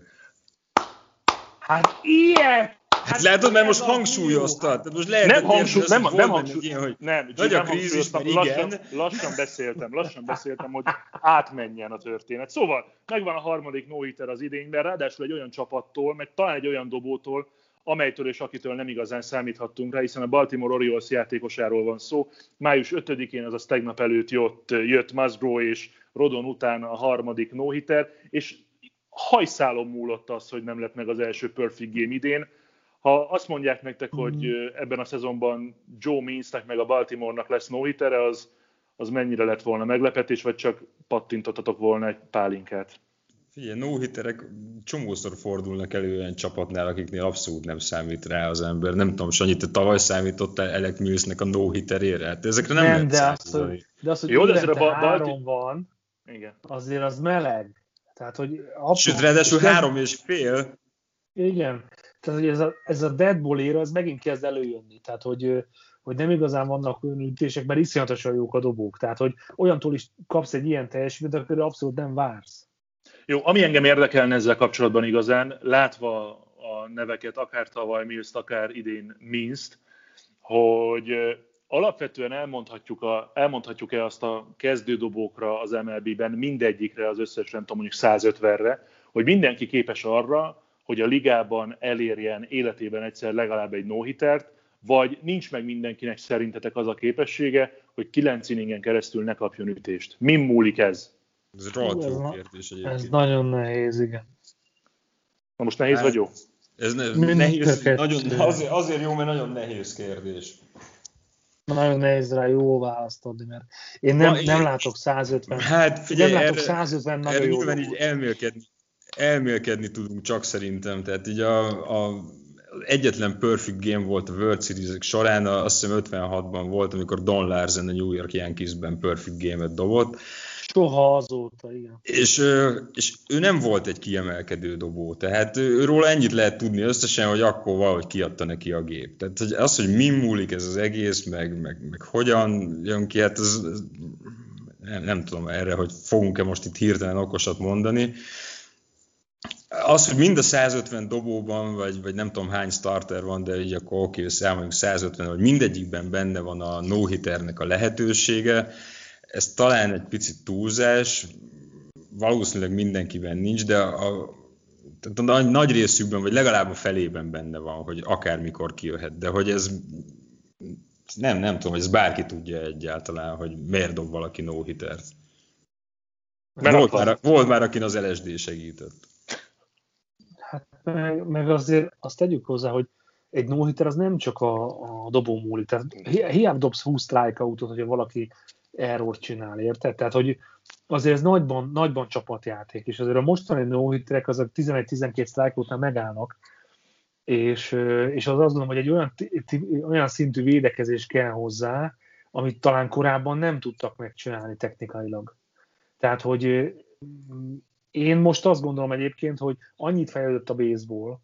Hát ilyen! Hát, látod, mert most hangsúlyoztad. Tehát most lehet, nem hangsúly, nem, nem hangsúly, ilyen, hogy nem, nagy a krízis, mert igen. Lassan, lassan beszéltem, lassan beszéltem, hogy átmenjen a történet. Szóval megvan a harmadik no az idényben, ráadásul egy olyan csapattól, meg talán egy olyan dobótól, amelytől és akitől nem igazán számíthattunk rá, hiszen a Baltimore Orioles játékosáról van szó. Május 5-én, azaz tegnap előtt jött, jött Musgrove és Rodon után a harmadik no és hajszálon múlott az, hogy nem lett meg az első perfect game idén. Ha azt mondják nektek, hogy ebben a szezonban Joe Meansnek meg a Baltimore-nak lesz no az, az mennyire lett volna meglepetés, vagy csak pattintottatok volna egy pálinkát? Figyelj, no csomószor fordulnak elő olyan csapatnál, akiknél abszolút nem számít rá az ember. Nem tudom, Sanyi, te tavaly számítottál Alec Millsnek a no hitterére? Hát ezekre nem, nem de az, hogy, de az, hogy Jó, de ezre a három van, Igen. azért az meleg. Tehát, hogy Sőt, ráadásul három és fél. Igen. Tehát, hogy ez a, ez a deadball éra, ez megint kezd előjönni. Tehát, hogy, hogy nem igazán vannak olyan ütések, mert iszonyatosan jók a dobók. Tehát, hogy olyantól is kapsz egy ilyen teljesítményt, akkor abszolút nem vársz. Jó, ami engem érdekelne ezzel kapcsolatban igazán, látva a neveket, akár tavaly Mills, akár idén Minst, hogy alapvetően elmondhatjuk a, elmondhatjuk-e azt a kezdődobókra az MLB-ben, mindegyikre, az összes, nem tudom, mondjuk 150-re, hogy mindenki képes arra, hogy a ligában elérjen életében egyszer legalább egy no vagy nincs meg mindenkinek szerintetek az a képessége, hogy 9 inningen keresztül ne kapjon ütést. Min múlik ez? Ez rohadt jó kérdés egyébként. Ez nagyon nehéz, igen. Na most nehéz hát, vagy jó? Ez ne, nehéz, nagyon, azért, azért jó, mert nagyon nehéz kérdés. Nagyon nehéz rá jó választ adni, mert én nem, nem látok 150. Hát figyelj, nem látok 150 nagyon erre jó. így elmélkedni, elmélkedni tudunk csak szerintem. Tehát így a, a egyetlen perfect game volt a World series során, azt hiszem 56-ban volt, amikor Don Larsen a New York Yankees-ben perfect game-et dobott. Soha azóta, igen. És, és ő nem volt egy kiemelkedő dobó, tehát őról ennyit lehet tudni összesen, hogy akkor valahogy kiadta neki a gép. Tehát hogy az, hogy mi múlik ez az egész, meg, meg, meg hogyan jön ki, hát ez, ez nem, nem tudom erre, hogy fogunk-e most itt hirtelen okosat mondani. Az, hogy mind a 150 dobóban, vagy, vagy nem tudom hány starter van, de így akkor oké, okay, számoljunk 150, hogy mindegyikben benne van a no a lehetősége, ez talán egy picit túlzás, valószínűleg mindenkiben nincs, de a, tehát a nagy, nagy részükben, vagy legalább a felében benne van, hogy akármikor kijöhet, de hogy ez nem, nem tudom, hogy ez bárki tudja egyáltalán, hogy miért dob valaki no hitert. Volt már, volt már, akin az LSD segített. Hát meg, meg azért azt tegyük hozzá, hogy egy no az nem csak a, a dobó múlik. Tehát hi, hiába dobsz 20 strike outot, hogyha valaki error csinál, érted? Tehát, hogy azért ez nagyban, nagyban csapatjáték, és azért a mostani no hitterek azok 11-12 strike után megállnak, és, és az azt gondolom, hogy egy olyan, olyan szintű védekezés kell hozzá, amit talán korábban nem tudtak megcsinálni technikailag. Tehát, hogy én most azt gondolom egyébként, hogy annyit fejlődött a baseball,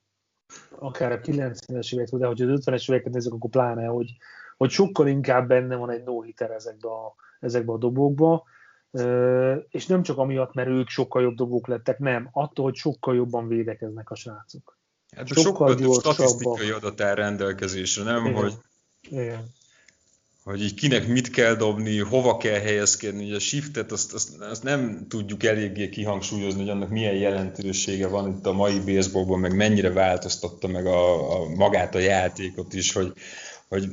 akár a 90-es évek, de hogy az 50-es éveket nézzük, akkor pláne, hogy, hogy sokkal inkább benne van egy no-hitter ezekbe a, ezekbe a dobókba, és nem csak amiatt, mert ők sokkal jobb dobók lettek, nem, attól, hogy sokkal jobban védekeznek a srácok. Hát sokkal, sokkal gyorsabbak. statisztikai adat áll rendelkezésre, nem, Igen. hogy Igen hogy így kinek mit kell dobni, hova kell helyezkedni, ugye a shiftet azt, azt, azt nem tudjuk eléggé kihangsúlyozni, hogy annak milyen jelentősége van itt a mai baseballban, meg mennyire változtatta meg a, a magát a játékot is, hogy, hogy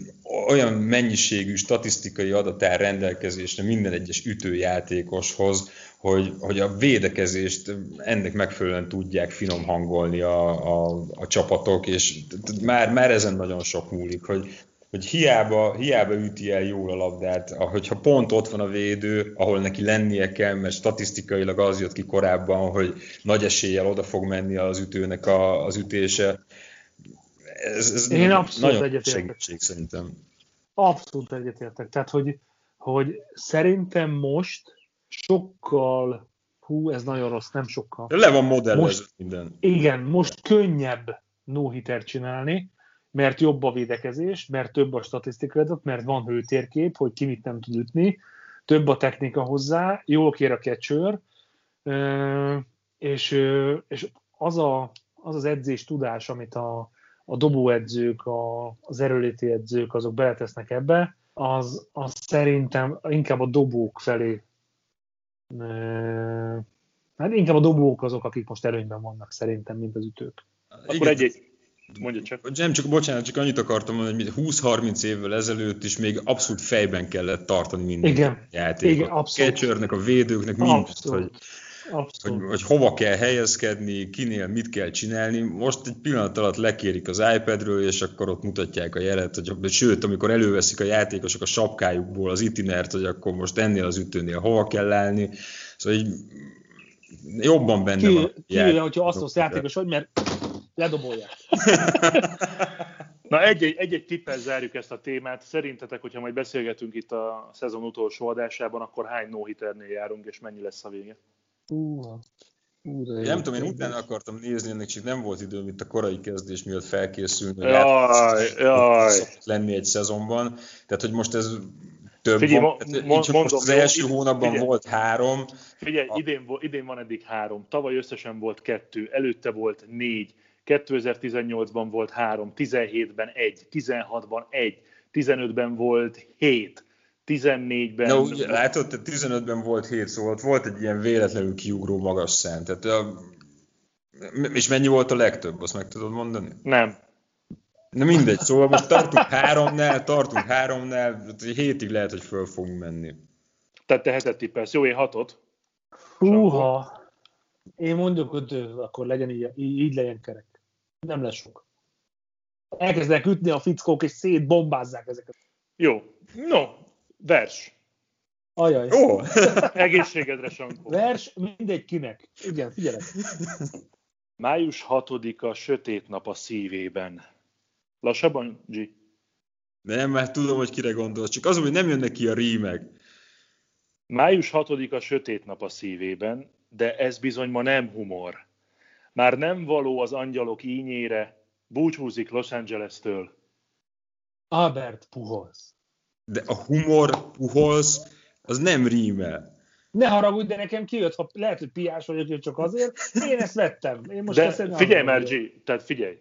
olyan mennyiségű statisztikai adat áll rendelkezésre minden egyes ütőjátékoshoz, hogy, hogy a védekezést ennek megfelelően tudják finom hangolni a, a, a csapatok, és már, már ezen nagyon sok múlik, hogy hogy hiába, hiába üti el jól a labdát, hogyha pont ott van a védő, ahol neki lennie kell, mert statisztikailag az jött ki korábban, hogy nagy eséllyel oda fog menni az ütőnek a, az ütése. Ez, ez Én abszolút nagyon segítség szerintem. Abszolút egyetértek. Tehát, hogy, hogy szerintem most sokkal, hú, ez nagyon rossz, nem sokkal. Le van modellezve most, minden. Igen, most könnyebb no csinálni, mert jobb a védekezés, mert több a statisztikai adat, mert van hőtérkép, hogy ki mit nem tud ütni, több a technika hozzá, jól kér a catcher, és, és az, a, az az edzés tudás, amit a, a dobóedzők, a, az erőléti edzők, azok beletesznek ebbe, az, az szerintem inkább a dobók felé hát inkább a dobók azok, akik most előnyben vannak szerintem, mint az ütők. Akkor egy, Mondja csak. Nem, csak bocsánat, csak annyit akartam mondani, hogy 20-30 évvel ezelőtt is még abszolút fejben kellett tartani minden Igen. játékot. Igen, abszolút. Catchernek, a védőknek, mindent, hogy, hogy, hogy hova kell helyezkedni, kinél mit kell csinálni. Most egy pillanat alatt lekérik az iPadről, és akkor ott mutatják a jelet, hogy, sőt, amikor előveszik a játékosok a sapkájukból az itinert, hogy akkor most ennél az ütőnél hova kell állni. Szóval így jobban benne Ki, van. Kivéve, hogyha azt az játékos vagy, mert ledobolják. Na egy-egy, egy-egy tippel zárjuk ezt a témát. Szerintetek, hogyha majd beszélgetünk itt a szezon utolsó adásában, akkor hány no járunk, és mennyi lesz a vége? Uh, uh, nem tudom, én utána akartam nézni, ennek csak nem volt időm itt a korai kezdés miatt felkészülni, jaj, jaj. lenni egy szezonban. Tehát, hogy most ez több Figyelj, van. Mo- mo- mondom, az első jó, hónapban figyelj, volt három. Figyelj, a... idén, idén van eddig három, tavaly összesen volt kettő, előtte volt négy, 2018-ban volt három, 17-ben egy, 16-ban egy, 15-ben volt hét, 14-ben... Na, úgy, látod, te 15-ben volt 7, szóval volt egy ilyen véletlenül kiugró magas szám. Tehát, a, és mennyi volt a legtöbb, azt meg tudod mondani? Nem. Na mindegy, szóval most tartunk háromnál, tartunk háromnál, hétig lehet, hogy föl fogunk menni. Tehát te hetet tippelsz. Jó, én hatot. Húha. Én mondjuk, hogy akkor legyen így, így legyen kerek. Nem lesz sok. Elkezdenek ütni a fickók, és szétbombázzák ezeket. Jó. No, vers. Ajaj. Jó. (laughs) Egészségedre, Sankó. Vers mindegy kinek. Igen, figyelek. Május 6-a, sötét nap a szívében. Lassabban, G. Nem, mert tudom, hogy kire gondolsz. Csak az, hogy nem jönnek ki a rímek. Május 6-a, sötét nap a szívében, de ez bizony ma nem humor. Már nem való az angyalok ínyére, búcsúzik Los Angeles-től. Albert Puholz. De a humor Puholz, az nem rímel. Ne haragudj, de nekem kijött, ha lehet, hogy piás vagyok, csak azért. Én ezt vettem. Én most de figyelj már, G, tehát figyelj.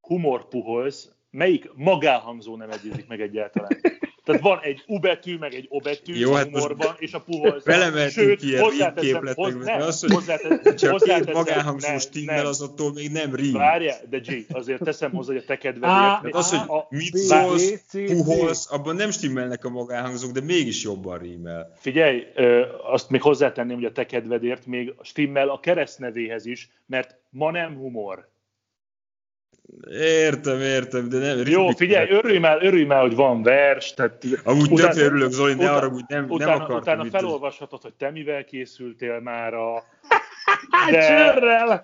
Humor Puholz, melyik magáhangzó nem egyezik meg egyáltalán? Tehát van egy U betű, meg egy O betű Jó, a hát most humorban, és a puholsz. (laughs) Belementünk ilyen hozzáteszem, képletekbe, hoz, de nem, az, hogy hozzáteszem, (laughs) csak két magánhangzós nem. az attól még nem rím. Várjál, de G, azért teszem hozzá, hogy a te kedvedért. Tehát az, hogy a- mit szólsz, puholsz, abban nem stimmelnek a magánhangzók, de mégis jobban rímel. Figyelj, azt még hozzátenném, hogy a te kedvedért még stimmel a keresztnevéhez is, mert ma nem humor. Értem, értem, de nem. Jó, figyelj, örülj már, örülj már, hogy van vers. Tehát Amúgy utána- tökre örülök, Zoli, ne arra, hogy nem, utána, nem akartam. Utána felolvashatod, hogy te mivel készültél már a... De... Csörrel!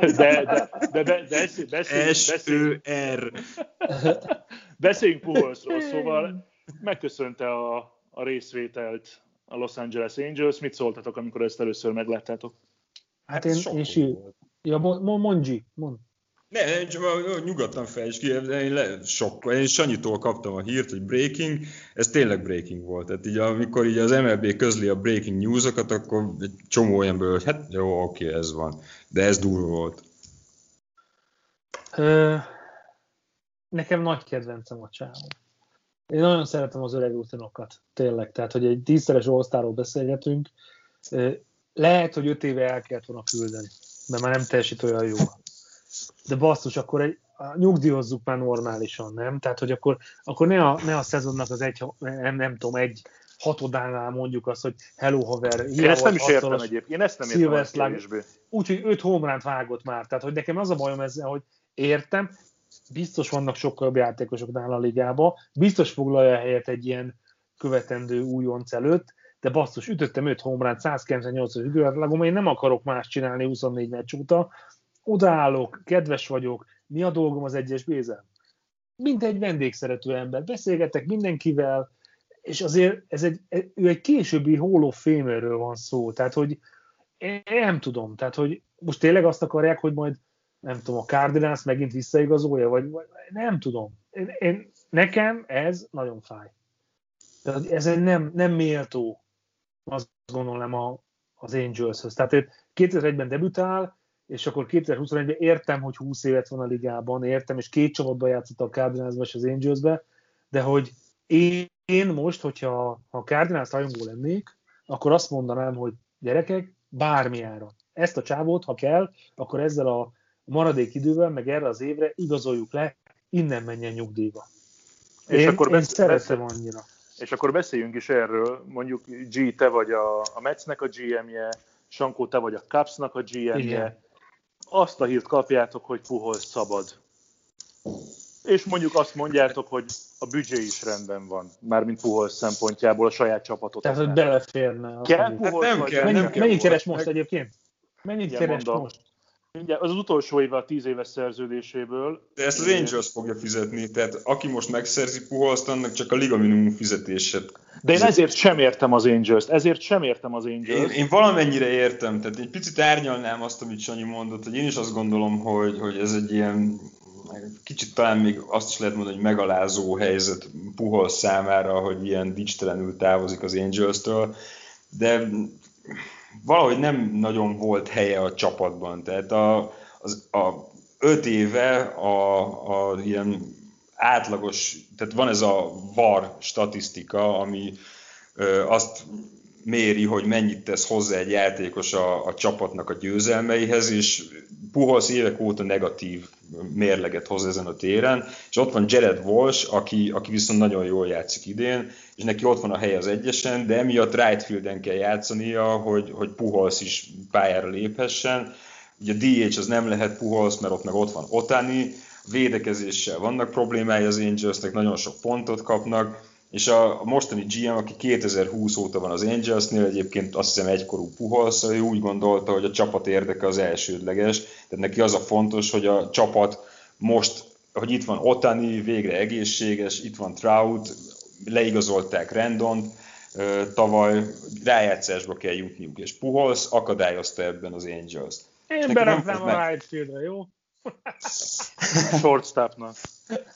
De, de, de, de, de beszéljünk, beszéljünk, beszéljünk, Puholzról, szóval megköszönte a, a részvételt a Los Angeles Angels. Mit szóltatok, amikor ezt először megláttátok? Hát én, sokkoló én sír... Ja, mond, mond, mond, G, mond. Ne, nem, csak nyugodtan fejtsd ki, de én, le, sok, én Sanyitól kaptam a hírt, hogy breaking, ez tényleg breaking volt. Tehát így, amikor így az MLB közli a breaking newsokat, akkor egy csomó olyan ből, hogy hát jó, oké, ez van. De ez durva volt. Ö, nekem nagy kedvencem a csávó. Én nagyon szeretem az öreg rutinokat, tényleg. Tehát, hogy egy tízszeres all beszélgetünk, lehet, hogy öt éve el kellett volna küldeni, mert már nem teljesít olyan jól. De basszus, akkor egy, nyugdíjazzuk már normálisan, nem? Tehát, hogy akkor, akkor ne, a, ne a szezonnak az egy, nem, nem tudom, egy hatodánál mondjuk azt, hogy hello haver, Én ezt nem is értem egyébként. Én ezt nem értem úgyhogy öt homránt vágott már. Tehát, hogy nekem az a bajom ezzel, hogy értem, biztos vannak sokkal jobb játékosok nála a ligába, biztos foglalja helyet egy ilyen követendő újonc előtt, de basszus, ütöttem 5 homránt, 198-as időátlagom, én nem akarok más csinálni 24 meccs óta, odaállok, kedves vagyok, mi a dolgom az egyes bézen? Mint egy vendégszerető ember, beszélgetek mindenkivel, és azért ez egy, ő egy későbbi Hall of van szó, tehát hogy én nem tudom, tehát hogy most tényleg azt akarják, hogy majd nem tudom, a Cardinals megint visszaigazolja, vagy, vagy nem tudom. Én, én, nekem ez nagyon fáj. Tehát ez egy nem, nem méltó, azt gondolom a, az Angels-höz. Tehát ő 2001-ben debütál, és akkor 2021-ben értem, hogy 20 évet van a ligában, értem, és két csapatban játszott a Cardinalsba és az Angelsbe, de hogy én, most, hogyha ha a Cardinals rajongó lennék, akkor azt mondanám, hogy gyerekek, bármi áron. Ezt a csávót, ha kell, akkor ezzel a maradék idővel, meg erre az évre igazoljuk le, innen menjen nyugdíjba. És én, akkor én besz- szeretem annyira. És akkor beszéljünk is erről, mondjuk G, te vagy a, a Metsnek a GM-je, Sankó, te vagy a Cubsnak a GM-je. Igen. Azt a hírt kapjátok, hogy Puhol szabad. És mondjuk azt mondjátok, hogy a büdzsé is rendben van, mármint Puhol szempontjából a saját csapatot. Tehát, hogy beleférne. azt Kell. Puhol nem vagy kell, nem Mennyi, nem kell mennyit keres most egyébként? Mennyit Igen, keres mondom. most? Mindjárt, az az utolsó éve a 10 éves szerződéséből. De ezt az Angels fogja fizetni, tehát aki most megszerzi Puholszt, annak csak a liga minimum fizetését. De én ezért sem értem az Angels-t, ezért sem értem az Én, Angels-t. én valamennyire értem, tehát egy picit árnyalnám azt, amit Sanyi mondott, hogy én is azt gondolom, hogy, hogy ez egy ilyen kicsit talán még azt is lehet mondani, hogy megalázó helyzet Puhol számára, hogy ilyen dicstelenül távozik az Angels-től, de valahogy nem nagyon volt helye a csapatban. Tehát a, az, a öt éve a, a ilyen átlagos, tehát van ez a VAR statisztika, ami ö, azt méri, hogy mennyit tesz hozzá egy játékos a, a csapatnak a győzelmeihez, és Puholsz évek óta negatív mérleget hoz ezen a téren, és ott van Jared Walsh, aki, aki viszont nagyon jól játszik idén, és neki ott van a hely az egyesen, de emiatt right fielden kell játszania, hogy, hogy Puholsz is pályára léphessen. Ugye a DH az nem lehet Puholsz, mert ott meg ott van Otani, védekezéssel vannak problémái az Angelsnek, nagyon sok pontot kapnak, és a, a mostani GM, aki 2020 óta van az Angelsnél, egyébként azt hiszem egykorú Puholsz, ő úgy gondolta, hogy a csapat érdeke az elsődleges, tehát neki az a fontos, hogy a csapat most, hogy itt van Otani, végre egészséges, itt van Trout, leigazolták Rendont, tavaly rájátszásba kell jutniuk, és Puholsz akadályozta ebben az Angels-t. Én beraknám a right fieldre, jó? Shortstopnak.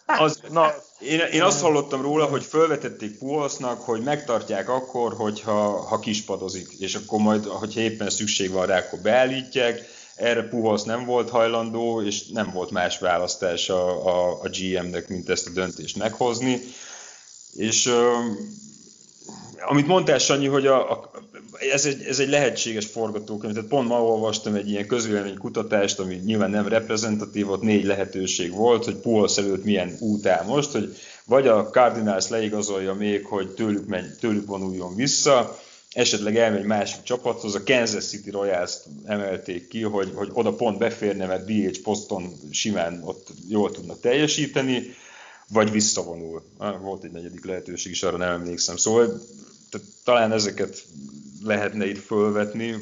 Az, Na, én, én azt hallottam róla, hogy felvetették Puholsznak, hogy megtartják akkor, hogyha ha kispadozik, és akkor majd, hogyha éppen szükség van rá, akkor beállítják. Erre Puholsz nem volt hajlandó, és nem volt más választás a, a, a GM-nek, mint ezt a döntést meghozni. És amit mondtál, Sanyi, hogy a, a, ez, egy, ez egy lehetséges forgatókönyv. Tehát pont ma olvastam egy ilyen közvélemény kutatást, ami nyilván nem reprezentatív, ott négy lehetőség volt, hogy Puholsz előtt milyen út áll most, hogy vagy a Cardinals leigazolja még, hogy tőlük, megy, tőlük vonuljon vissza, esetleg elmegy másik csapathoz, a Kansas City royals emelték ki, hogy, hogy oda pont beférne, mert DH poszton simán ott jól tudnak teljesíteni, vagy visszavonul. Volt egy negyedik lehetőség is, arra nem emlékszem. Szóval tehát talán ezeket lehetne itt fölvetni,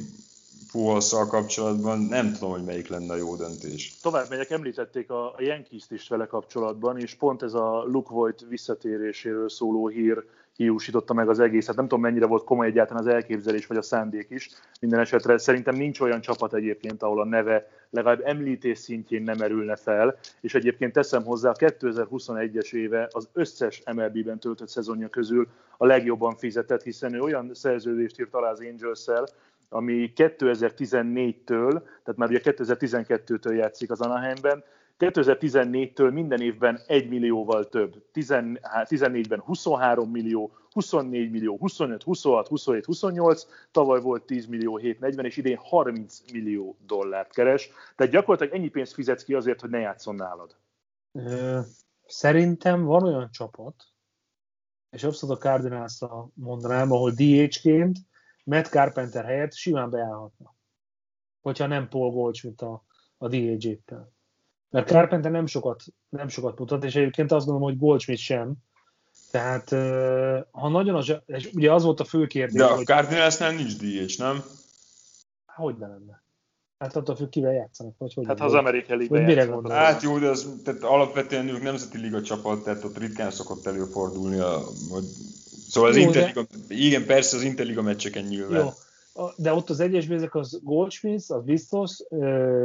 Puholszal kapcsolatban, nem tudom, hogy melyik lenne a jó döntés. Tovább megyek, említették a, a yankees is vele kapcsolatban, és pont ez a Luke Voigt visszatéréséről szóló hír hiúsította meg az egészet. Nem tudom, mennyire volt komoly egyáltalán az elképzelés vagy a szándék is. Minden esetre szerintem nincs olyan csapat egyébként, ahol a neve legalább említés szintjén nem erülne fel, és egyébként teszem hozzá, a 2021-es éve az összes MLB-ben töltött szezonja közül a legjobban fizetett, hiszen ő olyan szerződést írt alá az angels ami 2014-től, tehát már ugye 2012-től játszik az Anaheimben, 2014-től minden évben 1 millióval több. 14-ben 23 millió, 24 millió, 25, 26, 27, 28, tavaly volt 10 millió 740, és idén 30 millió dollárt keres. Tehát gyakorlatilag ennyi pénzt fizetsz ki azért, hogy ne játszon nálad. Szerintem van olyan csapat, és abszolút a cardinals mondanám, ahol DH-ként Matt Carpenter helyett simán beállhatna. Hogyha nem Paul Goldschmidt a, a DH-éppen. Mert Carpenter nem sokat, nem sokat mutat, és egyébként azt gondolom, hogy Goldschmidt sem. Tehát, ha nagyon az, és ugye az volt a fő kérdés, De a. Cardinalsnál nincs DH, nem? Hogy ne lenne? Hát attól függ, kivel játszanak, vagy hogy. Hát ha az Amerikai Liga mire gondolsz? Hát jó, de az, tehát alapvetően ők nemzeti liga csapat, tehát ott ritkán szokott előfordulni, a, hogy Szóval az jó, Interliga, de... igen, persze az Interliga meccseken nyilván. Jó. De ott az egyes ezek az Goldschmidt, az biztos,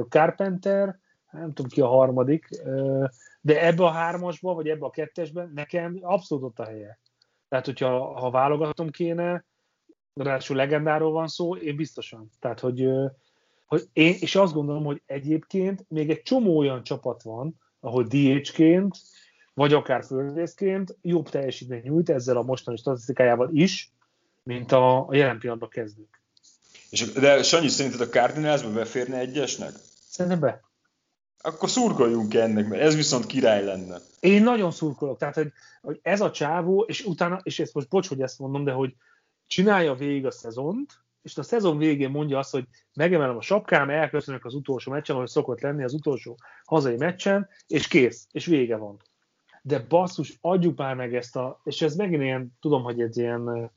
Carpenter, nem tudom ki a harmadik, de ebbe a hármasba, vagy ebbe a kettesben nekem abszolút ott a helye. Tehát, hogyha ha válogatom kéne, ráadásul legendáról van szó, én biztosan. Tehát, hogy, hogy én, és azt gondolom, hogy egyébként még egy csomó olyan csapat van, ahol DH-ként, vagy akár földrészként jobb teljesítmény nyújt ezzel a mostani statisztikájával is, mint a, a jelen pillanatban kezdők. És, de Sanyi, szerinted a Cardinalsba beférne egyesnek? Szerintem be. Akkor szurkoljunk ennek, mert ez viszont király lenne. Én nagyon szurkolok, tehát hogy, hogy ez a csávó, és utána, és ezt most bocs, hogy ezt mondom, de hogy csinálja végig a szezont, és a szezon végén mondja azt, hogy megemelem a sapkám, elköszönök az utolsó meccsen, ahogy szokott lenni az utolsó hazai meccsen, és kész, és vége van. De basszus, adjuk már meg ezt a, és ez megint ilyen, tudom, hogy ez ilyen,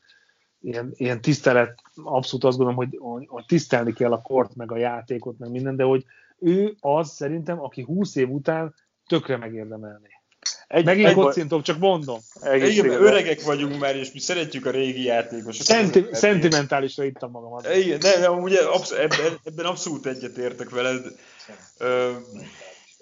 ilyen, ilyen tisztelet, abszolút azt gondolom, hogy, hogy tisztelni kell a kort, meg a játékot, meg minden, de hogy ő az szerintem, aki 20 év után tökre megérdemelné. Egy, Megint egy, kocintok, csak mondom. Igen, öregek vagyunk már, és mi szeretjük a régi játékosokat. Szenti, szentimentálisra ittam magam. Igen, nem, nem, ugye absz- ebben, ebben abszolút egyetértek veled. Ö,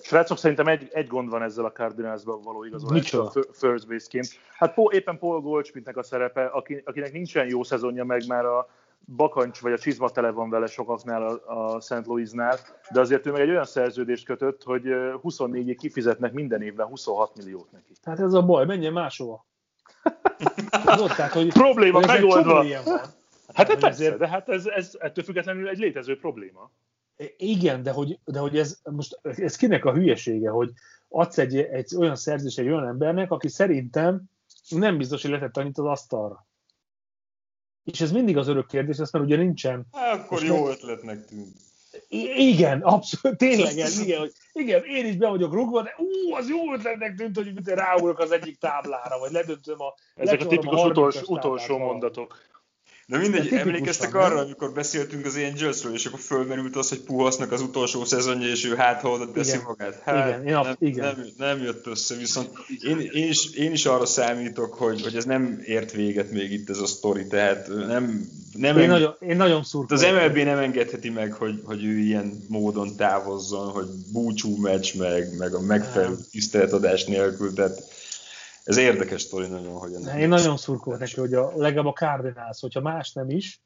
Srácok, szerintem egy, egy gond van ezzel a Cardinalsban való igazolással first base-ként. Hát éppen Paul Goldschmidtnek a szerepe, akinek nincsen jó szezonja meg már a bakancs vagy a csizma tele van vele sokaknál a, a St. Louisnál, de azért ő meg egy olyan szerződést kötött, hogy 24-ig kifizetnek minden évben 26 milliót neki. Hát ez a baj, menjen máshova. (laughs) ott, tehát, hogy, probléma hogy megoldva. Hát, hát persze, ezért... de hát ez, ez ettől függetlenül egy létező probléma. Igen, de hogy, de hogy ez most ez kinek a hülyesége, hogy adsz egy, egy olyan szerződést egy olyan embernek, aki szerintem nem biztos, hogy letett annyit az asztalra. És ez mindig az örök kérdés, ezt mert ugye nincsen. Hát, akkor jó ötletnek tűnt. Igen, abszolút, tényleg ez, igen, hogy igen, én is be vagyok rugva, de ú, az jó ötletnek tűnt, hogy ráugrok az egyik táblára, vagy ledöntöm a... Ezek a tipikus a utolsó, utolsó mondatok. De mindegy, emlékeztek arra, nem? amikor beszéltünk az Angelsről, és akkor fölmerült az, hogy Puhasznak az utolsó szezonja, és ő hát oldott teszi magát. Hát, igen, én nem, igen. Nem, nem, jött össze, viszont én, én, is, én is arra számítok, hogy, hogy ez nem ért véget még itt ez a sztori, tehát nem... nem én, eng... nagyon, én nagyon szurkolok. Az MLB nem engedheti meg, hogy, hogy ő ilyen módon távozzon, hogy búcsú meccs, meg, meg a megfelelő tiszteletadás nélkül, tehát ez érdekes sztori nagyon, hogy ennek Én nagyon szurkolok neki, hogy a, legalább a Cardinals, hogyha más nem is,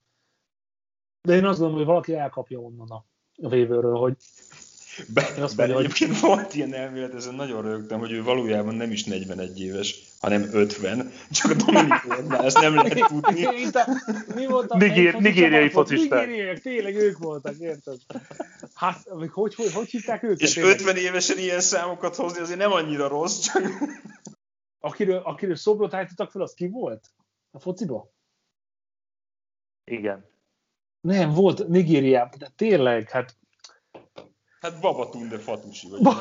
de én azt gondolom, hogy valaki elkapja onnan a, vévőről, hogy Be, azt mondja, hogy... Egyébként volt ilyen elmélet, ezen nagyon rögtem, hogy ő valójában nem is 41 éves, hanem 50, csak a Dominik volt, ezt nem lehet tudni. (laughs) Mi volt a Nigér, nigériai focisták. Nigériaiak, tényleg ők voltak, érted? Hát, hogy, hogy, hogy, hogy hívták őket? És tényleg? 50 évesen ilyen számokat hozni azért nem annyira rossz, csak... Akiről, akiről szobrot állítottak fel, az ki volt? A fociba? Igen. Nem, volt Nigériában, de tényleg, hát... Hát Babatunde Fatusi vagy. Ba...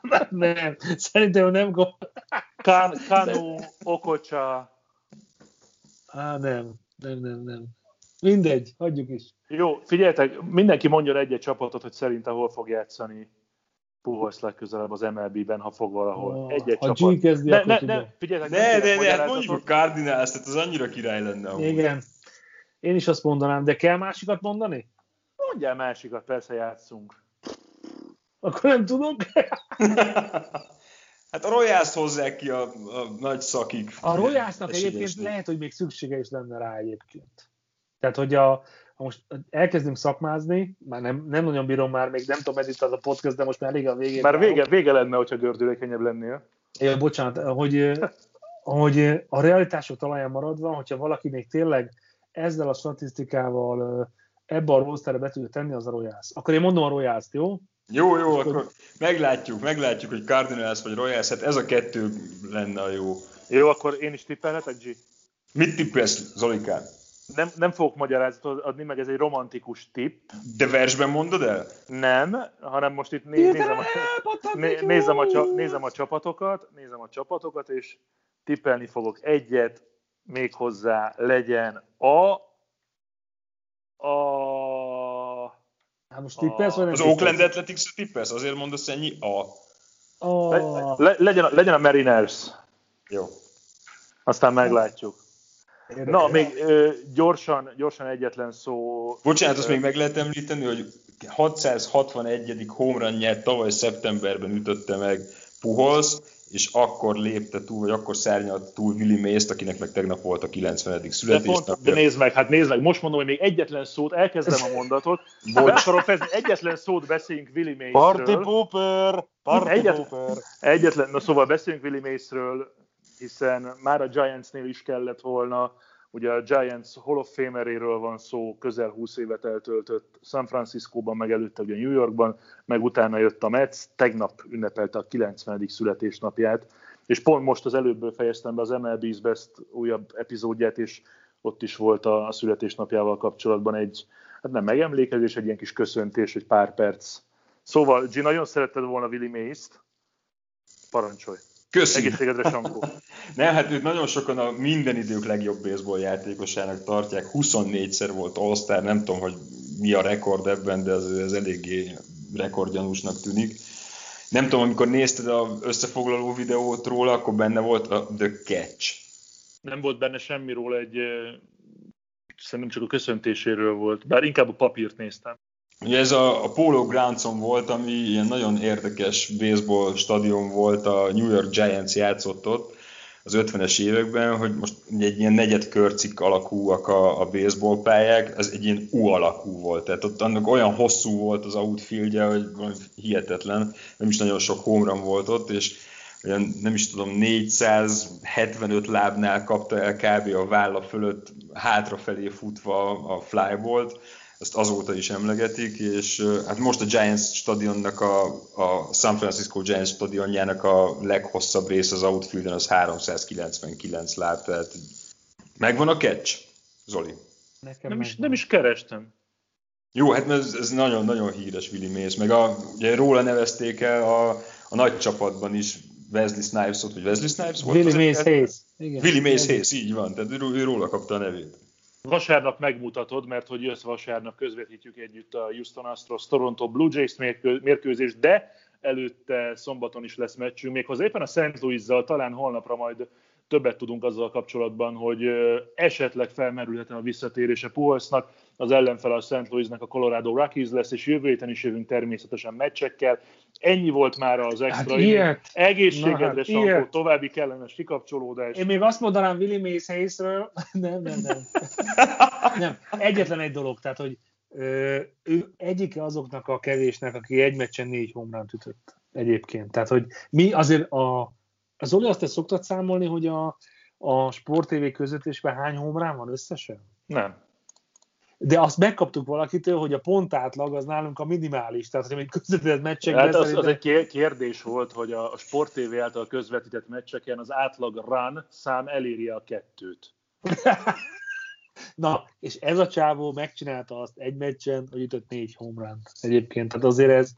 nem, nem, szerintem nem gond. Kan, Kanu, Okocsa. Á, nem, nem, nem, nem. Mindegy, hagyjuk is. Jó, figyeljetek, mindenki mondjon egy-egy csapatot, hogy szerint hol fog játszani Puholsz legközelebb az MLB-ben, ha fog valahol. Oh, egy-egy ha csapat. kezdi, ne, ne, ne, figyeljetek, Ne, ne, ne, hát mondjuk a Cardinals, tehát az annyira király lenne. amúgy. Igen. Én is azt mondanám, de kell másikat mondani? Mondjál másikat, persze játszunk. Akkor nem tudok. (laughs) hát a royals hozzák ki a, a nagy szakik. A Esélyesnek. egyébként lehet, hogy még szüksége is lenne rá egyébként. Tehát, hogy a, ha most elkezdünk szakmázni, már nem, nem nagyon bírom már, még nem tudom, ez itt az a podcast, de most már elég a végén. Már vége, vége lenne, hogyha gördülékenyebb lennél. Ja, bocsánat, hogy, hogy a realitások talaján maradva, hogyha valaki még tényleg ezzel a statisztikával ebbe a rosterre be tudja tenni, az a Royals. Akkor én mondom a Royals, jó? Jó, jó, akkor meglátjuk, meglátjuk, hogy Cardinals vagy Royals, hát ez a kettő lenne a jó. Jó, akkor én is tippelhetek, G? Mit tippelsz, Zolikán? Nem, nem fogok magyarázatot adni, meg ez egy romantikus tipp. De versben mondod el? Nem, hanem most itt né- nézem, a, né- nézem, a, csa- nézem a csapatokat, nézem a csapatokat, és tippelni fogok egyet, még hozzá legyen a a Hát most tippelsz, vagy nem Az tippelsz? Oakland Athletics tippelsz? Azért mondasz ennyi? A. Oh, le, legyen, a, legyen a Mariners, Jó. aztán meglátjuk. Érdekes. Na, még ö, gyorsan, gyorsan egyetlen szó. Bocsánat, azt még meg lehet említeni, hogy 661. home nyert tavaly szeptemberben ütötte meg Puholz, és akkor lépte túl, vagy akkor szárnyalt túl Willie Mays-t, akinek meg tegnap volt a 90. De, pont, születésnapja. de nézd meg, hát nézd meg, most mondom, hogy még egyetlen szót, elkezdem a mondatot, akarom fejezni, egyetlen szót beszéljünk Willie Maysről. pooper! Egyet- Egyetlen, na szóval beszéljünk Willie Maysről, hiszen már a Giantsnél is kellett volna, ugye a Giants Hall of Fameréről van szó, közel 20 évet eltöltött San Franciscóban, meg előtte ugye New Yorkban, meg utána jött a Mets, tegnap ünnepelte a 90. születésnapját, és pont most az előbből fejeztem be az MLB's Best újabb epizódját, és ott is volt a, születésnapjával kapcsolatban egy, hát nem megemlékezés, egy ilyen kis köszöntés, egy pár perc. Szóval, G, nagyon szeretted volna Willie Mays-t, parancsolj. Köszönjük. Egészségedre, Sankó. (laughs) Nem, hát őt nagyon sokan a minden idők legjobb baseball játékosának tartják. 24-szer volt All-Star, nem tudom, hogy mi a rekord ebben, de az, ez eléggé rekordgyanúsnak tűnik. Nem tudom, amikor nézted az összefoglaló videót róla, akkor benne volt a The Catch. Nem volt benne semmiról egy, ö, szerintem csak a köszöntéséről volt, bár inkább a papírt néztem. Ugye ez a, a Polo Groundson volt, ami ilyen nagyon érdekes baseball stadion volt, a New York Giants játszott ott az 50-es években, hogy most egy ilyen negyed körcik alakúak a, a baseball pályák, ez egy ilyen U alakú volt, tehát ott annak olyan hosszú volt az outfieldje, hogy hihetetlen, nem is nagyon sok homerun volt ott, és olyan, nem is tudom, 475 lábnál kapta el kb. a válla fölött hátrafelé futva a flybolt, ezt azóta is emlegetik, és hát most a Giants stadionnak, a, a San Francisco Giants stadionjának a leghosszabb rész az outfielden az 399 láb, tehát megvan a catch, Zoli. Nekem Nem is, nem is kerestem. Jó, hát ez, ez nagyon-nagyon híres Willie Mays, meg a, ugye róla nevezték el a, a nagy csapatban is Wesley Snipes-ot, vagy Wesley Snipes volt? Willie az Mays? Hayes. Igen. Willie Mays Hayes, így van, tehát ő, ő róla kapta a nevét. Vasárnap megmutatod, mert hogy jössz vasárnap, közvetítjük együtt a Houston Astros Toronto Blue Jays mérkő- mérkőzést, de előtte szombaton is lesz meccsünk, méghozzá éppen a St. Louis-zal, talán holnapra majd többet tudunk azzal kapcsolatban, hogy esetleg felmerülhet a visszatérése Puholsznak, az ellenfel a St. Louisnak a Colorado Rockies lesz, és jövő héten is jövünk természetesen meccsekkel. Ennyi volt már az extra. Hát ilyet? Egészségedre, Na hát Sankó, további kellemes kikapcsolódás. Én még azt mondanám Willie Mays Hayesről, (laughs) nem, nem, nem. nem. Egyetlen egy dolog, tehát, hogy ő egyike azoknak a kevésnek, aki egy meccsen négy homránt ütött egyébként. Tehát, hogy mi azért a, az Oli azt te szoktad számolni, hogy a, a Sport TV közvetésben hány homrán van összesen? Nem. De azt megkaptuk valakitől, hogy a pontátlag az nálunk a minimális, tehát hogy egy közvetített meccsek. Hát az, az, egy kérdés volt, hogy a Sport TV által közvetített meccseken az átlag run szám eléri a kettőt. (laughs) Na, és ez a csávó megcsinálta azt egy meccsen, hogy ütött négy homránt egyébként. Tehát azért ez,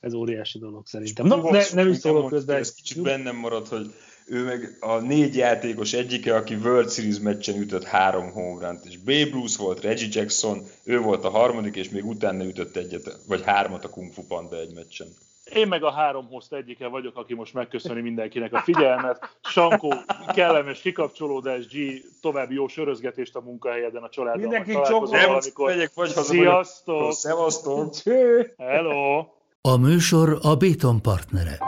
ez óriási dolog szerintem. Na, ne, nem is szólok közben. Ez kicsit bennem marad, hogy ő meg a négy játékos egyike, aki World Series meccsen ütött három homerunt, és Babe Bruce volt, Reggie Jackson, ő volt a harmadik, és még utána ütött egyet, vagy hármat a Kung Fu Panda egy meccsen. Én meg a három host egyike vagyok, aki most megköszöni mindenkinek a figyelmet. Sankó, kellemes kikapcsolódás, G, további jó sörözgetést a munkahelyeden a családdal. Mindenki csak megyek, vagy haza, Sziasztok! Szevasztok! Hello! A műsor a Béton partnere.